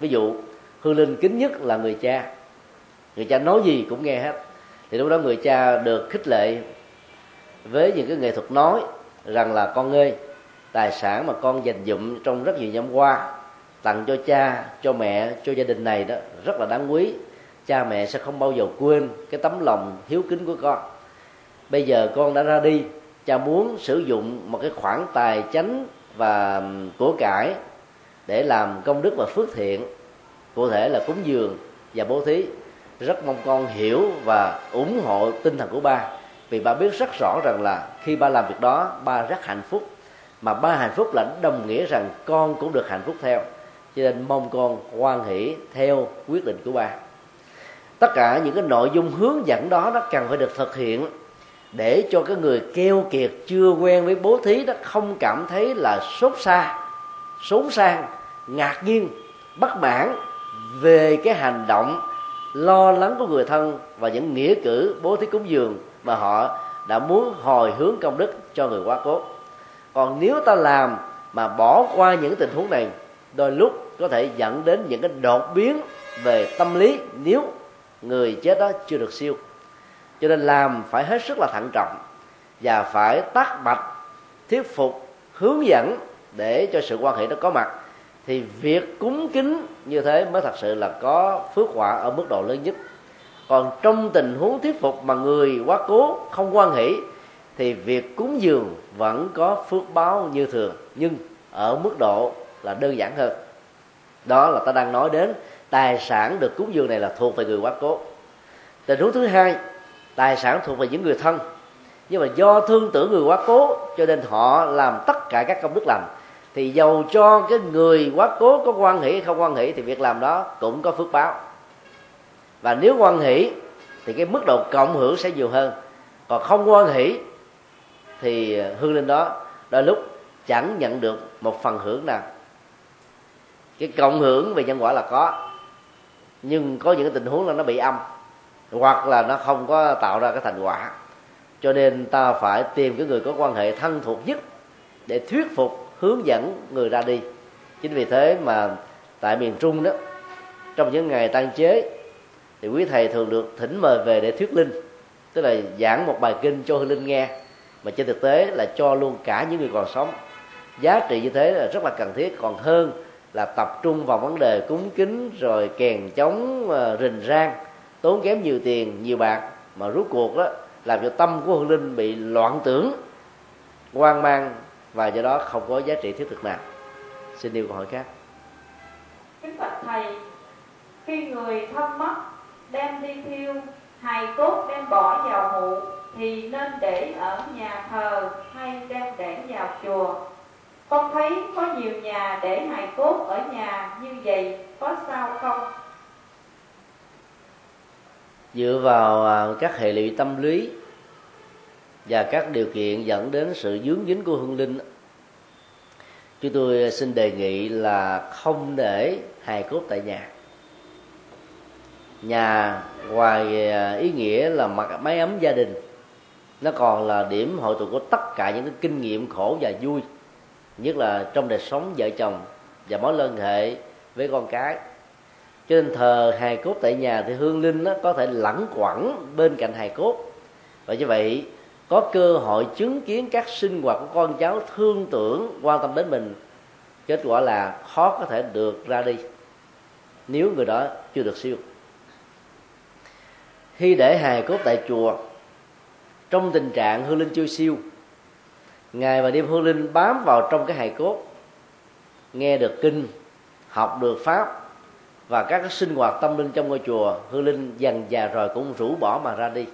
S2: Ví dụ hương linh kính nhất là người cha người cha nói gì cũng nghe hết. Thì lúc đó người cha được khích lệ với những cái nghệ thuật nói rằng là con ơi, tài sản mà con dành dụm trong rất nhiều năm qua, tặng cho cha, cho mẹ, cho gia đình này đó, rất là đáng quý. Cha mẹ sẽ không bao giờ quên cái tấm lòng hiếu kính của con. Bây giờ con đã ra đi, cha muốn sử dụng một cái khoản tài chánh và của cải để làm công đức và phước thiện, cụ thể là cúng dường và bố thí rất mong con hiểu và ủng hộ tinh thần của ba. Vì ba biết rất rõ rằng là khi ba làm việc đó, ba rất hạnh phúc. Mà ba hạnh phúc là đồng nghĩa rằng con cũng được hạnh phúc theo. Cho nên mong con quan hỷ theo quyết định của ba. Tất cả những cái nội dung hướng dẫn đó, nó cần phải được thực hiện để cho cái người keo kiệt chưa quen với bố thí đó không cảm thấy là sốt xa xốn sang, ngạc nhiên, bất mãn về cái hành động lo lắng của người thân và những nghĩa cử, bố thí cúng dường mà họ đã muốn hồi hướng công đức cho người quá cố. Còn nếu ta làm mà bỏ qua những tình huống này, đôi lúc có thể dẫn đến những cái đột biến về tâm lý nếu người chết đó chưa được siêu. Cho nên làm phải hết sức là thận trọng và phải tác bạch, thuyết phục, hướng dẫn để cho sự quan hệ đó có mặt thì việc cúng kính như thế mới thật sự là có phước quả ở mức độ lớn nhất. Còn trong tình huống thuyết phục mà người quá cố, không quan hỷ, thì việc cúng dường vẫn có phước báo như thường, nhưng ở mức độ là đơn giản hơn. Đó là ta đang nói đến tài sản được cúng dường này là thuộc về người quá cố. Tình huống thứ hai, tài sản thuộc về những người thân. Nhưng mà do thương tưởng người quá cố, cho nên họ làm tất cả các công đức lành thì dầu cho cái người quá cố có quan hỷ hay không quan hỷ thì việc làm đó cũng có phước báo. Và nếu quan hỷ thì cái mức độ cộng hưởng sẽ nhiều hơn. Còn không quan hỷ thì hương linh đó đôi lúc chẳng nhận được một phần hưởng nào. Cái cộng hưởng về nhân quả là có, nhưng có những cái tình huống là nó bị âm, hoặc là nó không có tạo ra cái thành quả. Cho nên ta phải tìm cái người có quan hệ thân thuộc nhất để thuyết phục hướng dẫn người ra đi. Chính vì thế mà tại miền trung đó, trong những ngày tan chế, thì quý thầy thường được thỉnh mời về để thuyết linh, tức là giảng một bài kinh cho hương linh nghe, mà trên thực tế là cho luôn cả những người còn sống. Giá trị như thế là rất là cần thiết, còn hơn là tập trung vào vấn đề cúng kính rồi kèn chống ờ, rình rang, tốn kém nhiều tiền, nhiều bạc, mà rút cuộc đó, làm cho tâm của hương linh bị loạn tưởng, hoang mang và do đó không có giá trị thiết thực nào. Xin yêu câu hỏi khác.
S3: Kính bạch thầy khi người thân mất đem đi thiêu hài cốt đem bỏ vào mộ thì nên để ở nhà thờ hay đem để vào chùa? Con thấy có nhiều nhà để hài cốt ở nhà như vậy có sao không?
S2: Dựa vào à, các hệ lụy tâm lý và các điều kiện dẫn đến sự dướng dính của hương linh. Chúng tôi xin đề nghị là không để hài cốt tại nhà. Nhà ngoài à, ý nghĩa là mặc máy ấm gia đình. Nó còn là điểm hội tụ của tất cả những cái kinh nghiệm khổ và vui, nhất là trong đời sống vợ chồng và mối liên hệ với con cái. Cho nên thờ hài cốt tại nhà thì hương linh nó có thể lẳng quẩn bên cạnh hài cốt. Và như vậy có cơ hội chứng kiến các sinh hoạt của con cháu thương tưởng, quan tâm đến mình, kết quả là khó có thể được ra đi nếu người đó chưa được siêu. Khi để hài cốt tại chùa, trong tình trạng hương linh chưa siêu, ngày và đêm hương linh bám vào trong cái hài cốt, nghe được kinh, học được pháp và các sinh hoạt tâm linh trong ngôi chùa hương linh dần già rồi cũng rũ bỏ mà ra đi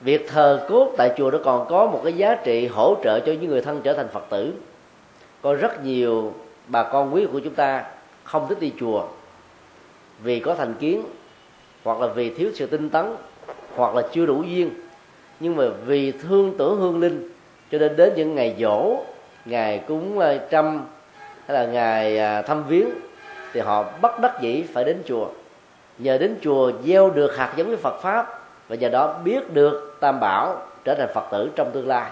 S2: việc thờ cốt tại chùa nó còn có một cái giá trị hỗ trợ cho những người thân trở thành phật tử. Có rất nhiều bà con quý của chúng ta không thích đi chùa vì có thành kiến, hoặc là vì thiếu sự tinh tấn, hoặc là chưa đủ duyên. Nhưng mà vì thương tưởng hương linh, cho nên đến những ngày dỗ ngày cúng ờ, trăm, hay là ngày ờ, thăm viếng, thì họ bất đắc dĩ phải đến chùa. Nhờ đến chùa gieo được hạt giống với Phật pháp, và nhờ đó biết được tam bảo trở thành Phật tử trong tương lai.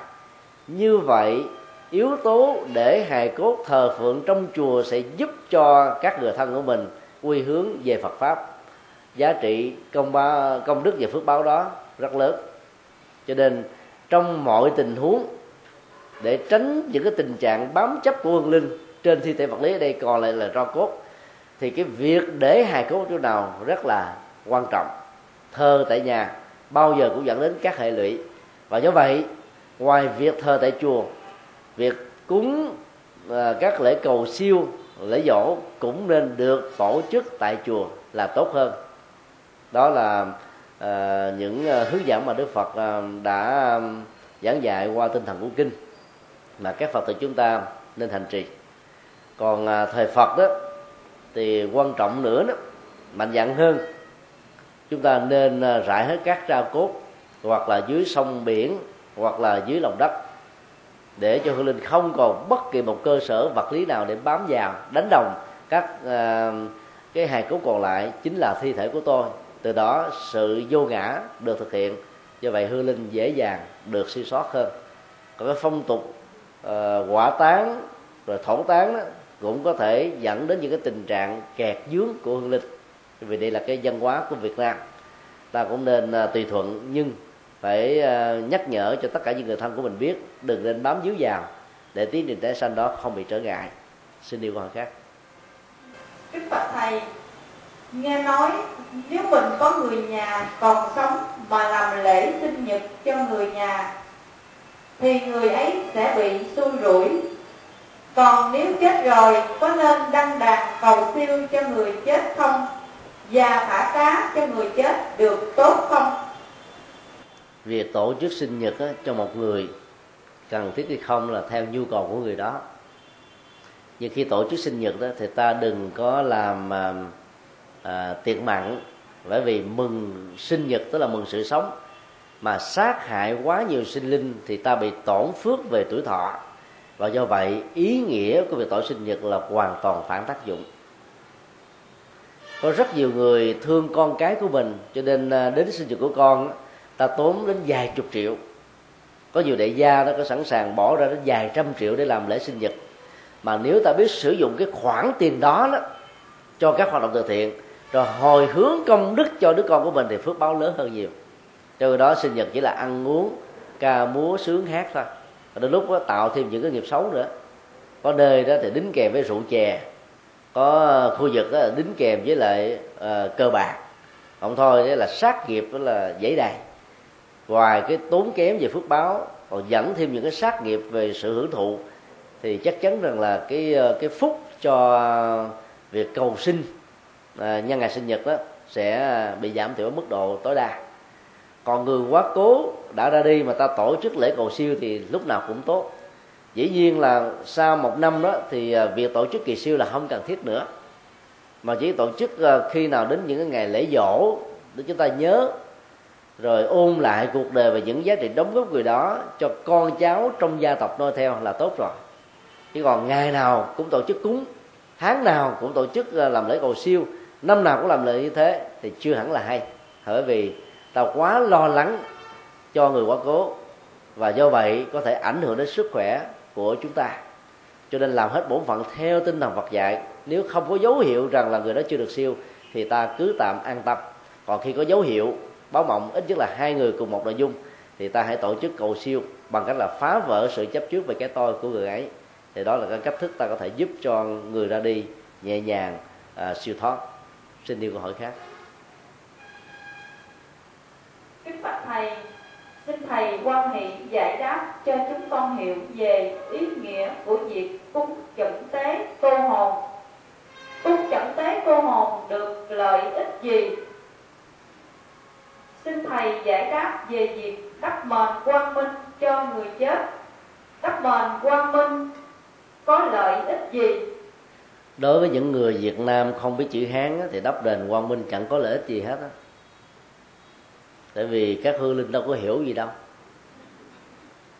S2: Như vậy, yếu tố để hài cốt thờ phượng trong chùa sẽ giúp cho các người thân của mình quy hướng về Phật pháp. Giá trị công ba, công đức và phước báo đó rất lớn. Cho nên, trong mọi tình huống, để tránh những cái tình trạng bám chấp của hương linh trên thi thể vật lý ở đây còn lại là tro cốt, thì cái việc để hài cốt chỗ nào rất là quan trọng. Thơ tại nhà bao giờ cũng dẫn đến các hệ lụy. Và do vậy ngoài việc thờ tại chùa việc cúng à, các lễ cầu siêu lễ dỗ cũng nên được tổ chức tại chùa là tốt hơn. Đó là uh, những à, hướng dẫn mà đức phật đã um, giảng dạy qua tinh thần của kinh mà các phật tử chúng ta nên hành trì. Còn uh, thời phật đó thì quan trọng nữa đó mạnh dạn hơn chúng ta nên à, rải hết các tro cốt hoặc là dưới sông biển hoặc là dưới lòng đất để cho hương linh không còn bất kỳ một cơ sở vật lý nào để bám vào đánh đồng các uh, cái hài cốt còn lại chính là thi thể của tôi. Từ đó sự vô ngã được thực hiện. Do vậy hương linh dễ dàng được siêu sót hơn. Còn cái phong tục uh, quả tán rồi thổ tán đó, cũng có thể dẫn đến những cái tình trạng kẹt dướng của hương linh vì đây là cái văn hóa của việt nam. Ta cũng nên à, tùy thuận, nhưng phải à, nhắc nhở cho tất cả những người thân của mình biết đừng nên bám víu vào để tiến trình tái sanh đó không bị trở ngại. Xin điều hỏi khác.
S4: Đức Phật Thầy, nghe nói nếu mình có người nhà còn sống mà làm lễ sinh nhật cho người nhà, thì người ấy sẽ bị xui rủi. Còn nếu chết rồi, có nên đăng đàn cầu siêu cho người chết không? Và thả cá cho người chết được tốt không?
S2: Việc tổ chức sinh nhật á, cho một người cần thiết hay không là theo nhu cầu của người đó. Nhưng khi tổ chức sinh nhật đó thì ta đừng có làm à, à, tiệc mặn bởi vì mừng sinh nhật tức là mừng sự sống. Mà sát hại quá nhiều sinh linh thì ta bị tổn phước về tuổi thọ. Và do vậy ý nghĩa của việc tổ sinh nhật là hoàn toàn phản tác dụng có rất nhiều người thương con cái của mình cho nên à, đến sinh nhật của con ta tốn đến vài chục triệu. Có nhiều đại gia đó có sẵn sàng bỏ ra đến vài trăm triệu để làm lễ sinh nhật. Mà nếu ta biết sử dụng cái khoản tiền đó, đó cho các hoạt động từ thiện rồi hồi hướng công đức cho đứa con của mình thì phước báo lớn hơn nhiều. Cho đó sinh nhật chỉ là ăn uống ca múa sướng hát thôi. Và đến lúc đó tạo thêm những cái nghiệp xấu nữa. Có nơi đó thì đính kèm với rượu chè có ờ, khu vực đó là đính kèm với lại uh, cơ bạc. Không thôi đấy là sát nghiệp đó là dễ đầy ngoài cái tốn kém về phước báo còn dẫn thêm những cái sát nghiệp về sự hưởng thụ thì chắc chắn rằng là cái ờ, cái phúc cho việc cầu sinh à, nhân ngày sinh nhật đó sẽ bị giảm thiểu ở mức độ tối đa. Còn người quá cố đã ra đi mà ta tổ chức lễ cầu siêu thì lúc nào cũng tốt dĩ nhiên là sau một năm đó thì à, việc tổ chức kỳ siêu là không cần thiết nữa. Mà chỉ tổ chức à, khi nào đến những cái ngày lễ dỗ để chúng ta nhớ, rồi ôn lại cuộc đời và những giá trị đóng góp người đó cho con cháu trong gia tộc noi theo là tốt rồi. Chứ còn ngày nào cũng tổ chức cúng, tháng nào cũng tổ chức à, làm lễ cầu siêu, năm nào cũng làm lễ như thế thì chưa hẳn là hay. Bởi vì ta quá lo lắng cho người quá cố và do vậy có thể ảnh hưởng đến sức khỏe của chúng ta. Cho nên làm hết bổn phận theo tinh thần Phật dạy nếu không có dấu hiệu rằng là người đó chưa được siêu thì ta cứ tạm an tâm. Còn khi có dấu hiệu báo mộng ít nhất là hai người cùng một nội dung thì ta hãy tổ chức cầu siêu bằng cách là phá vỡ sự chấp trước về cái tôi của người ấy. Thì đó là cái cách thức ta có thể giúp cho người ra đi nhẹ nhàng à, siêu thoát. Xin điều câu hỏi khác.
S4: Kính bạch Thầy xin Thầy quan hệ giải đáp cho chúng con hiểu về ý nghĩa của việc cúng chẩn tế cô hồn. Cúng chẩn tế cô hồn được lợi ích gì? Xin Thầy giải đáp về việc đắp mền quang minh cho người chết. Đắp mền quang minh có lợi ích gì?
S2: Đối với những người Việt Nam không biết chữ Hán thì đắp đền quang minh chẳng có lợi ích gì hết á tại vì các hương linh đâu có hiểu gì đâu.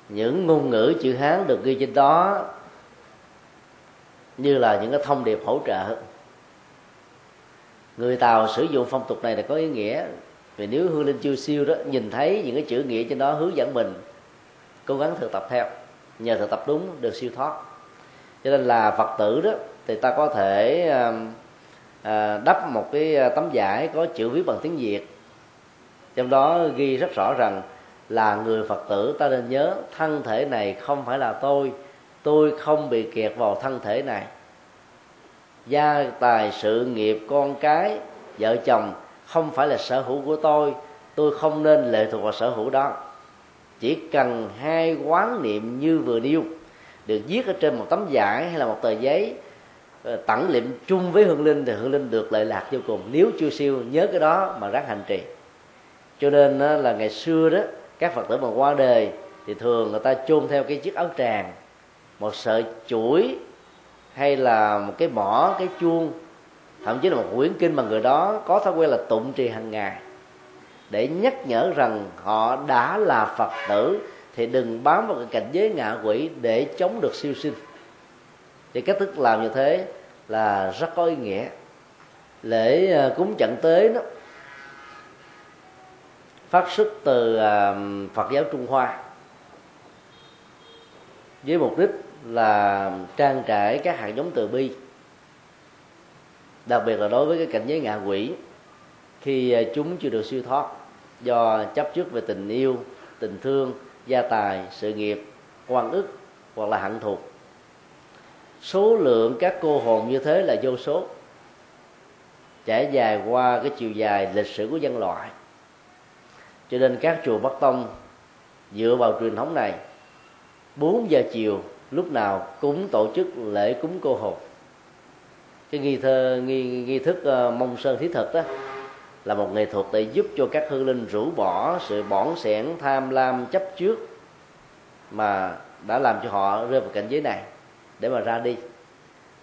S2: Những ngôn ngữ chữ hán được ghi trên đó như là những cái thông điệp hỗ trợ. Người tàu sử dụng phong tục này là có ý nghĩa. Vì nếu hương linh chưa siêu đó nhìn thấy những cái chữ nghĩa trên đó hướng dẫn mình cố gắng thực tập theo. Nhờ thực tập đúng được siêu thoát. Cho nên là phật tử đó thì ta có thể um, à, đắp một cái à, tấm vải có chữ viết bằng tiếng việt trong đó ghi rất rõ rằng là người phật tử ta nên nhớ, thân thể này không phải là tôi tôi không bị kẹt vào thân thể này. Gia tài sự nghiệp con cái, vợ chồng không phải là sở hữu của tôi tôi không nên lệ thuộc vào sở hữu đó. Chỉ cần hai quán niệm như vừa nêu, được viết ở trên một tấm vải hay là một tờ giấy ờ, tặng liệm chung với hương linh thì hương linh được lợi lạc vô cùng. Nếu chưa siêu, nhớ cái đó mà ráng hành trì cho nên là ngày xưa đó, các phật tử mà qua đời thì thường người ta chôn theo cái chiếc áo tràng, một sợi chuỗi hay là một cái mỏ, cái chuông, thậm chí là một quyển kinh mà người đó có thói quen là tụng trì hàng ngày để nhắc nhở rằng họ đã là phật tử thì đừng bám vào cái cảnh giới ngạ quỷ để chống được siêu sinh. Thì cách thức làm như thế là rất có ý nghĩa. Lễ ờ, cúng trận tế đó phát xuất từ à, Phật giáo Trung Hoa, với mục đích là trang trải các hạt giống từ bi, đặc biệt là đối với cái cảnh giới ngạ quỷ, khi à, chúng chưa được siêu thoát do chấp trước về tình yêu, tình thương, gia tài, sự nghiệp quan ức hoặc là hận thù. Số lượng các cô hồn như thế là vô số, trải dài qua cái chiều dài lịch sử của dân loại cho nên các chùa Bắc Tông dựa vào truyền thống này 4 giờ chiều lúc nào cũng tổ chức lễ cúng cô hồn. Cái nghi thơ nghi, nghi thức ờ, uh, mông sơn thí thực đó là một nghệ thuật để giúp cho các hương linh rũ bỏ sự bỏng sẻn tham lam chấp trước mà đã làm cho họ rơi vào cảnh giới này. Để mà ra đi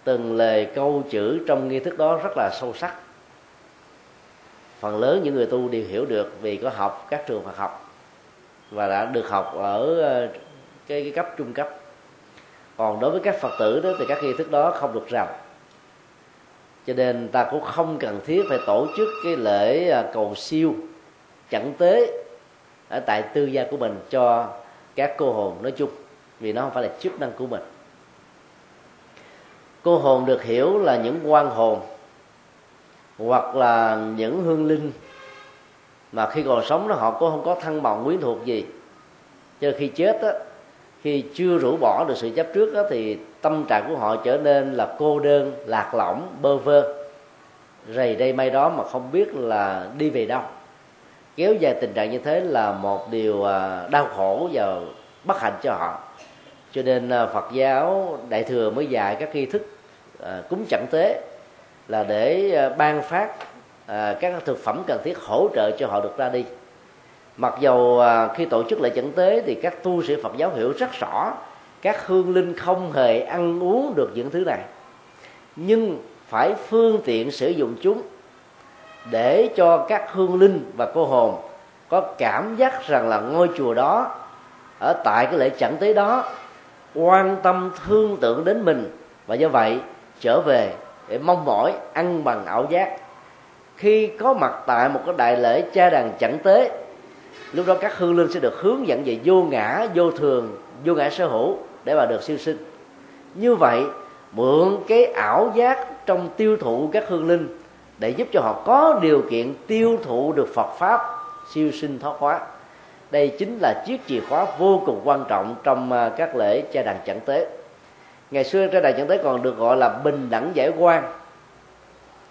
S2: từng lời câu chữ trong nghi thức đó rất là sâu sắc phần lớn những người tu đều hiểu được vì có học các trường Phật học và đã được học ở ờ, cái, cái cấp trung cấp. Còn đối với các phật tử đó thì các nghi thức đó không được rành. Cho nên ta cũng không cần thiết phải tổ chức cái lễ ờ, cầu siêu chẳng tế ở tại tư gia của mình cho các cô hồn nói chung vì nó không phải là chức năng của mình. Cô hồn được hiểu là những quan hồn hoặc là những hương linh mà khi còn sống đó họ cũng không có thân bằng quyến thuộc gì. Cho khi chết á khi chưa rũ bỏ được sự chấp trước đó, thì tâm trạng của họ trở nên là cô đơn lạc lõng bơ vơ. Rầy đây may đó mà không biết là đi về đâu. Kéo dài tình trạng như thế là một điều à, đau khổ và bất hạnh cho họ. Cho nên à, phật giáo đại thừa mới dạy các nghi thức à, cúng chẳng tế là để ờ, ban phát à, các thực phẩm cần thiết hỗ trợ cho họ được ra đi. Mặc dầu à, khi tổ chức lễ chẩn tế thì các tu sĩ phật giáo hiểu rất rõ các hương linh không hề ăn uống được những thứ này. Nhưng phải phương tiện sử dụng chúng để cho các hương linh và cô hồn có cảm giác rằng là ngôi chùa đó ở tại cái lễ chẩn tế đó quan tâm thương tưởng đến mình và do vậy trở về để mong mỏi ăn bằng ảo giác. Khi có mặt tại một cái đại lễ cha đàn chẳng tế, lúc đó các hương linh sẽ được hướng dẫn về vô ngã, vô thường, vô ngã sở hữu để mà được siêu sinh. Như vậy, mượn cái ảo giác trong tiêu thụ các hương linh để giúp cho họ có điều kiện tiêu thụ được Phật pháp siêu sinh thoát hóa. Đây chính là chiếc chìa khóa vô cùng quan trọng trong à, các lễ cha đàn chẳng tế ngày xưa trên đài chẳng tới còn được gọi là bình đẳng giải quan.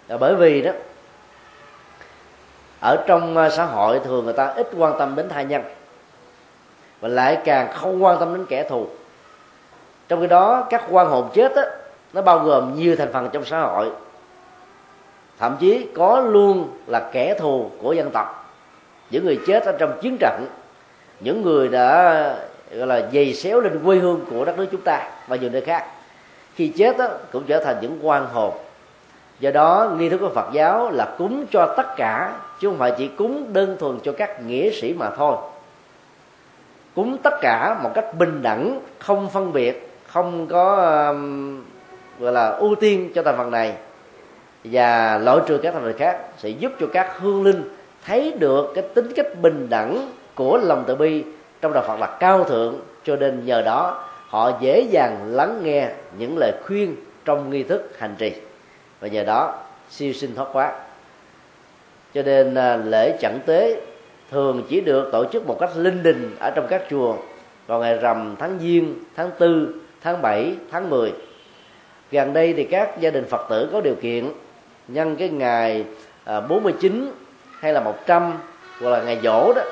S2: Là bởi vì đó ở trong ờ, xã hội thường người ta ít quan tâm đến tha nhân và lại càng không quan tâm đến kẻ thù. Trong khi đó các quan hồn chết á, nó bao gồm nhiều thành phần trong xã hội. Thậm chí có luôn là kẻ thù của dân tộc. Những người chết ở trong chiến trận những người đã gọi là dày xéo lên quê hương của đất nước chúng ta và nhiều nơi khác. Khi chết đó, cũng trở thành những quan hồn. Do đó nghi thức của phật giáo là cúng cho tất cả chứ không phải chỉ cúng đơn thuần cho các nghĩa sĩ mà thôi. Cúng tất cả một cách bình đẳng không phân biệt không có um, gọi là ưu tiên cho thành phần này. Và loại trừ các thành phần khác sẽ giúp cho các hương linh thấy được cái tính cách bình đẳng của lòng từ bi trong đạo Phật là cao thượng cho nên nhờ đó họ dễ dàng lắng nghe những lời khuyên trong nghi thức hành trì. Và nhờ đó siêu sinh thoát quá cho nên à, lễ chẩn tế thường chỉ được tổ chức một cách linh đình ở trong các chùa vào ngày rằm tháng giêng tháng tư tháng 7, tháng 10 gần đây thì các gia đình phật tử có điều kiện nhân cái ngày à, 49 hay là 100 hoặc là ngày dỗ đó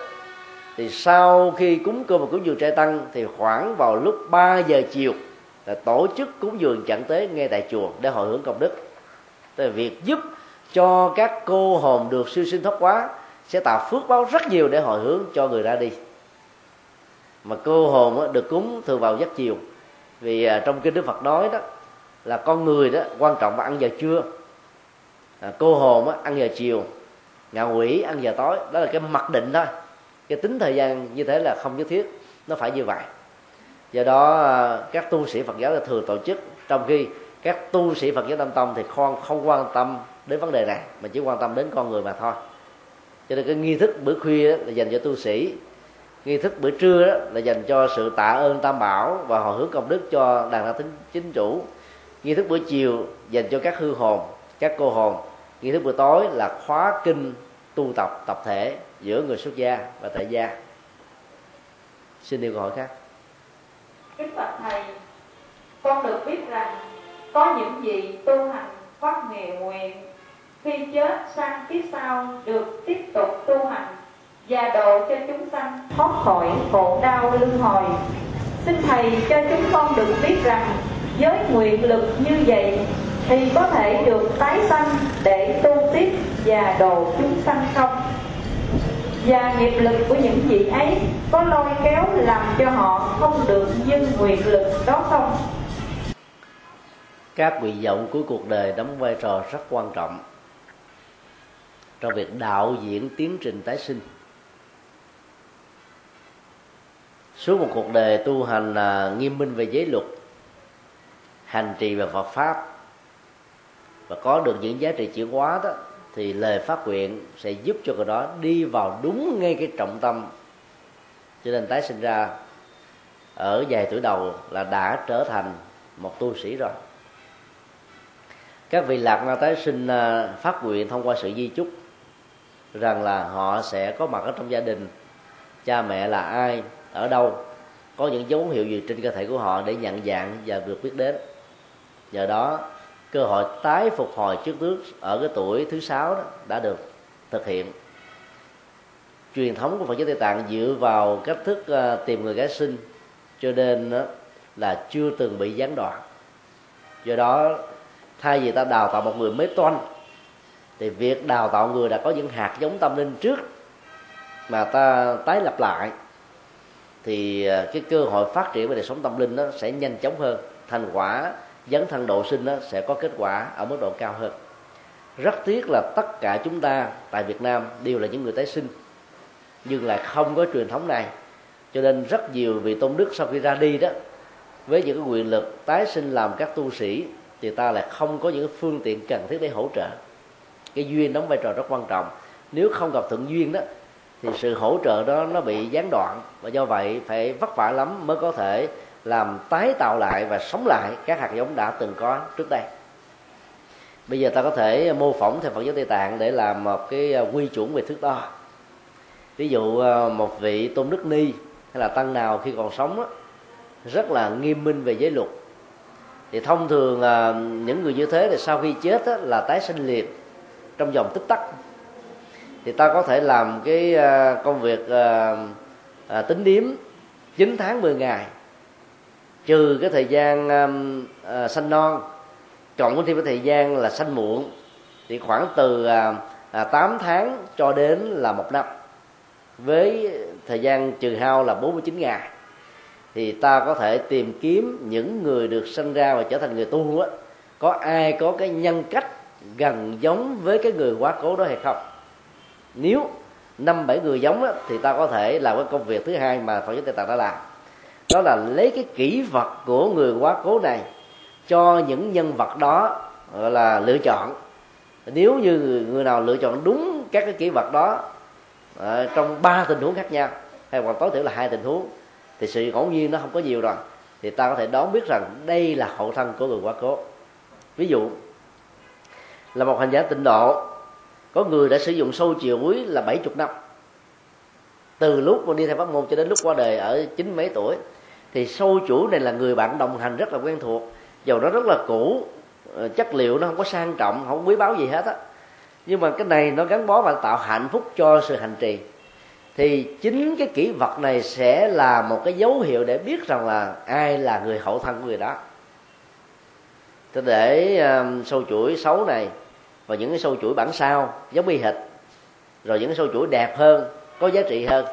S2: thì sau khi cúng cơm và cúng dường trai tăng thì khoảng vào lúc 3 giờ chiều là tổ chức cúng dường chẳng tế ngay tại chùa để hồi hướng công đức. Tức là việc giúp cho các cô hồn được siêu sinh thoát quá sẽ tạo phước báo rất nhiều để hồi hướng cho người ra đi. Mà cô hồn được cúng thường vào giấc chiều. Vì à, trong kinh đức phật nói đó là con người đó quan trọng là ăn giờ trưa. À, cô hồn ăn giờ chiều ngạ quỷ ăn giờ tối đó là cái mặc định thôi cái tính thời gian như thế là không nhất thiết, nó phải như vậy. Do đó à, các tu sĩ phật giáo là thường tổ chức trong khi các tu sĩ phật giáo tam tông thì không không quan tâm đến vấn đề này, mà chỉ quan tâm đến con người mà thôi. Cho nên cái nghi thức bữa khuya là dành cho tu sĩ, nghi thức bữa trưa đó là dành cho sự tạ ơn tam bảo và hồi hướng công đức cho đàn đạo tính chính chủ. Nghi thức bữa chiều dành cho các hư hồn, các cô hồn. Nghi thức bữa tối là khóa kinh tu tập tập thể giữa người xuất gia và tại gia. Xin điều câu hỏi khác.
S4: Kính bạch thầy, con được biết rằng có những gì tu hành phát nghề nguyện, khi chết sang kiếp sau được tiếp tục tu hành và độ cho chúng sanh thoát khỏi khổ đau luân hồi. Xin thầy cho chúng con được biết rằng với nguyện lực như vậy thì có thể được tái sanh để tu tiếp và độ chúng sanh không? Và nghiệp lực của những vị ấy có lôi kéo làm cho họ không được như quyền lực đó không?
S2: Các vị vọng của cuộc đời đóng vai trò rất quan trọng trong việc đạo diễn tiến trình tái sinh. Suốt một cuộc đời tu hành là nghiêm minh về giới luật, hành trì về Phật pháp và có được những giá trị chuyển hóa đó thì lời phát nguyện sẽ giúp cho người đó đi vào đúng ngay cái trọng tâm. Cho nên tái sinh ra ở vài tuổi đầu là đã trở thành một tu sĩ rồi. Các vị lạc ma tái sinh à, phát nguyện thông qua sự di chúc, rằng là họ sẽ có mặt ở trong gia đình, cha mẹ là ai, ở đâu, có những dấu hiệu gì trên cơ thể của họ để nhận dạng và được biết đến. Nhờ đó cơ hội tái phục hồi trước nước ở cái tuổi thứ sáu đó đã được thực hiện. Truyền thống của Phật giáo Tây Tạng dựa vào cách thức ờ, tìm người gái sinh cho nên đó là chưa từng bị gián đoạn. Do đó, thay vì ta đào tạo một người mới toanh, thì việc đào tạo người đã có những hạt giống tâm linh trước mà ta tái lập lại, thì ờ, cái cơ hội phát triển về đời sống tâm linh nó sẽ nhanh chóng hơn, thành quả dấn thân độ sinh đó sẽ có kết quả ở mức độ cao hơn. Rất tiếc là tất cả chúng ta tại Việt Nam đều là những người tái sinh, nhưng là không có truyền thống này. Cho nên rất nhiều vị tôn đức sau khi ra đi đó, với những cái quyền lực tái sinh làm các tu sĩ, thì ta lại không có những phương tiện cần thiết để hỗ trợ. Cái duyên đóng vai trò rất quan trọng. Nếu không gặp thuận duyên đó, thì sự hỗ trợ đó nó bị gián đoạn, và do vậy phải vất vả lắm mới có thể làm tái tạo lại và sống lại các hạt giống đã từng có trước đây. Bây giờ ta có thể mô phỏng theo Phật giáo Tây Tạng để làm một cái à, quy chuẩn về thước đo. Ví dụ à, một vị tôn đức ni hay là tăng nào khi còn sống đó, rất là nghiêm minh về giới luật. Thì thông thường à, những người như thế thì sau khi chết đó, là tái sinh liền trong vòng tích tắc. Thì ta có thể làm cái công việc tính điếm 9 tháng 10 ngày trừ cái thời gian um, uh, sanh non cộng thêm cái thời gian là sanh muộn thì khoảng từ uh, uh, 8 tháng cho đến là một năm. Với thời gian trừ hao là 49 ngày thì ta có thể tìm kiếm những người được sinh ra và trở thành người tu á. Có ai có cái nhân cách gần giống với cái người quá cố đó hay không? Nếu năm bảy người giống á, thì ta có thể làm cái công việc thứ hai mà phật giáo tây tạng đã làm đó là lấy cái kỹ vật của người quá cố này cho những nhân vật đó gọi là lựa chọn. Nếu như người, người nào lựa chọn đúng các cái kỹ vật đó à, trong ba tình huống khác nhau hay hoặc tối thiểu là hai tình huống thì sự ngẫu nhiên nó không có nhiều rồi thì ta có thể đoán biết rằng đây là hậu thân của người quá cố. Ví dụ là một hành giả tịnh độ có người đã sử dụng sâu chiều quý là 70 năm. Từ lúc mà đi theo pháp môn cho đến lúc qua đời ở chín mấy tuổi thì sâu chuỗi này là người bạn đồng hành rất là quen thuộc. Dầu nó rất là cũ ờ, chất liệu nó không có sang trọng không quý báu gì hết á. Nhưng mà cái này nó gắn bó và tạo hạnh phúc cho sự hành trì. Thì chính cái kỹ vật này sẽ là một cái dấu hiệu để biết rằng là ai là người hậu thân của người đó. Thế để um, sâu chuỗi xấu này và những cái sâu chuỗi bản sao giống y hệt rồi những cái sâu chuỗi đẹp hơn có giá trị hơn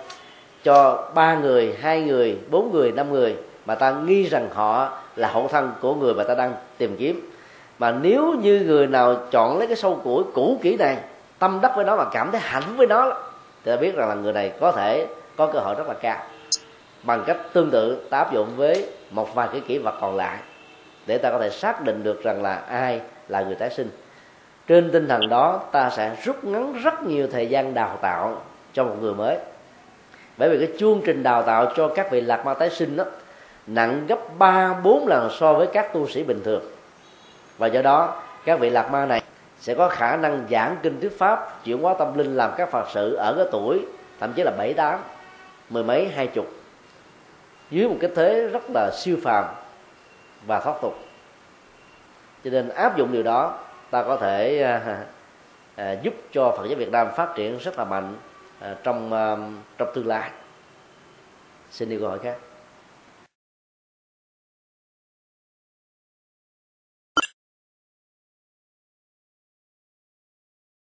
S2: cho ba người, hai người, bốn người, năm người mà ta nghi rằng họ là hậu thân của người mà ta đang tìm kiếm. Mà nếu như người nào chọn lấy cái sâu củi cũ kỹ này, tâm đắc với nó mà cảm thấy hạnh phúc với nó, thì ta biết rằng là người này có thể có cơ hội rất là cao. Bằng cách tương tự, ta áp dụng với một vài cái kỹ vật còn lại để ta có thể xác định được rằng là ai là người tái sinh. Trên tinh thần đó, ta sẽ rút ngắn rất nhiều thời gian đào tạo cho một người mới bởi vì cái chương trình đào tạo cho các vị lạc ma tái sinh đó nặng gấp ba bốn lần so với các tu sĩ bình thường. Và do đó các vị lạc ma này sẽ có khả năng giảng kinh thuyết pháp chuyển hóa tâm linh làm các phật sự ở cái tuổi thậm chí là bảy tám mười mấy hai chục. Dưới một cái thế rất là siêu phàm và thoát tục. Cho nên áp dụng điều đó ta có thể à, à, giúp cho phật giáo việt nam phát triển rất là mạnh. Ờ, trong ờ, trong tương lai. Xin đi câu hỏi khác.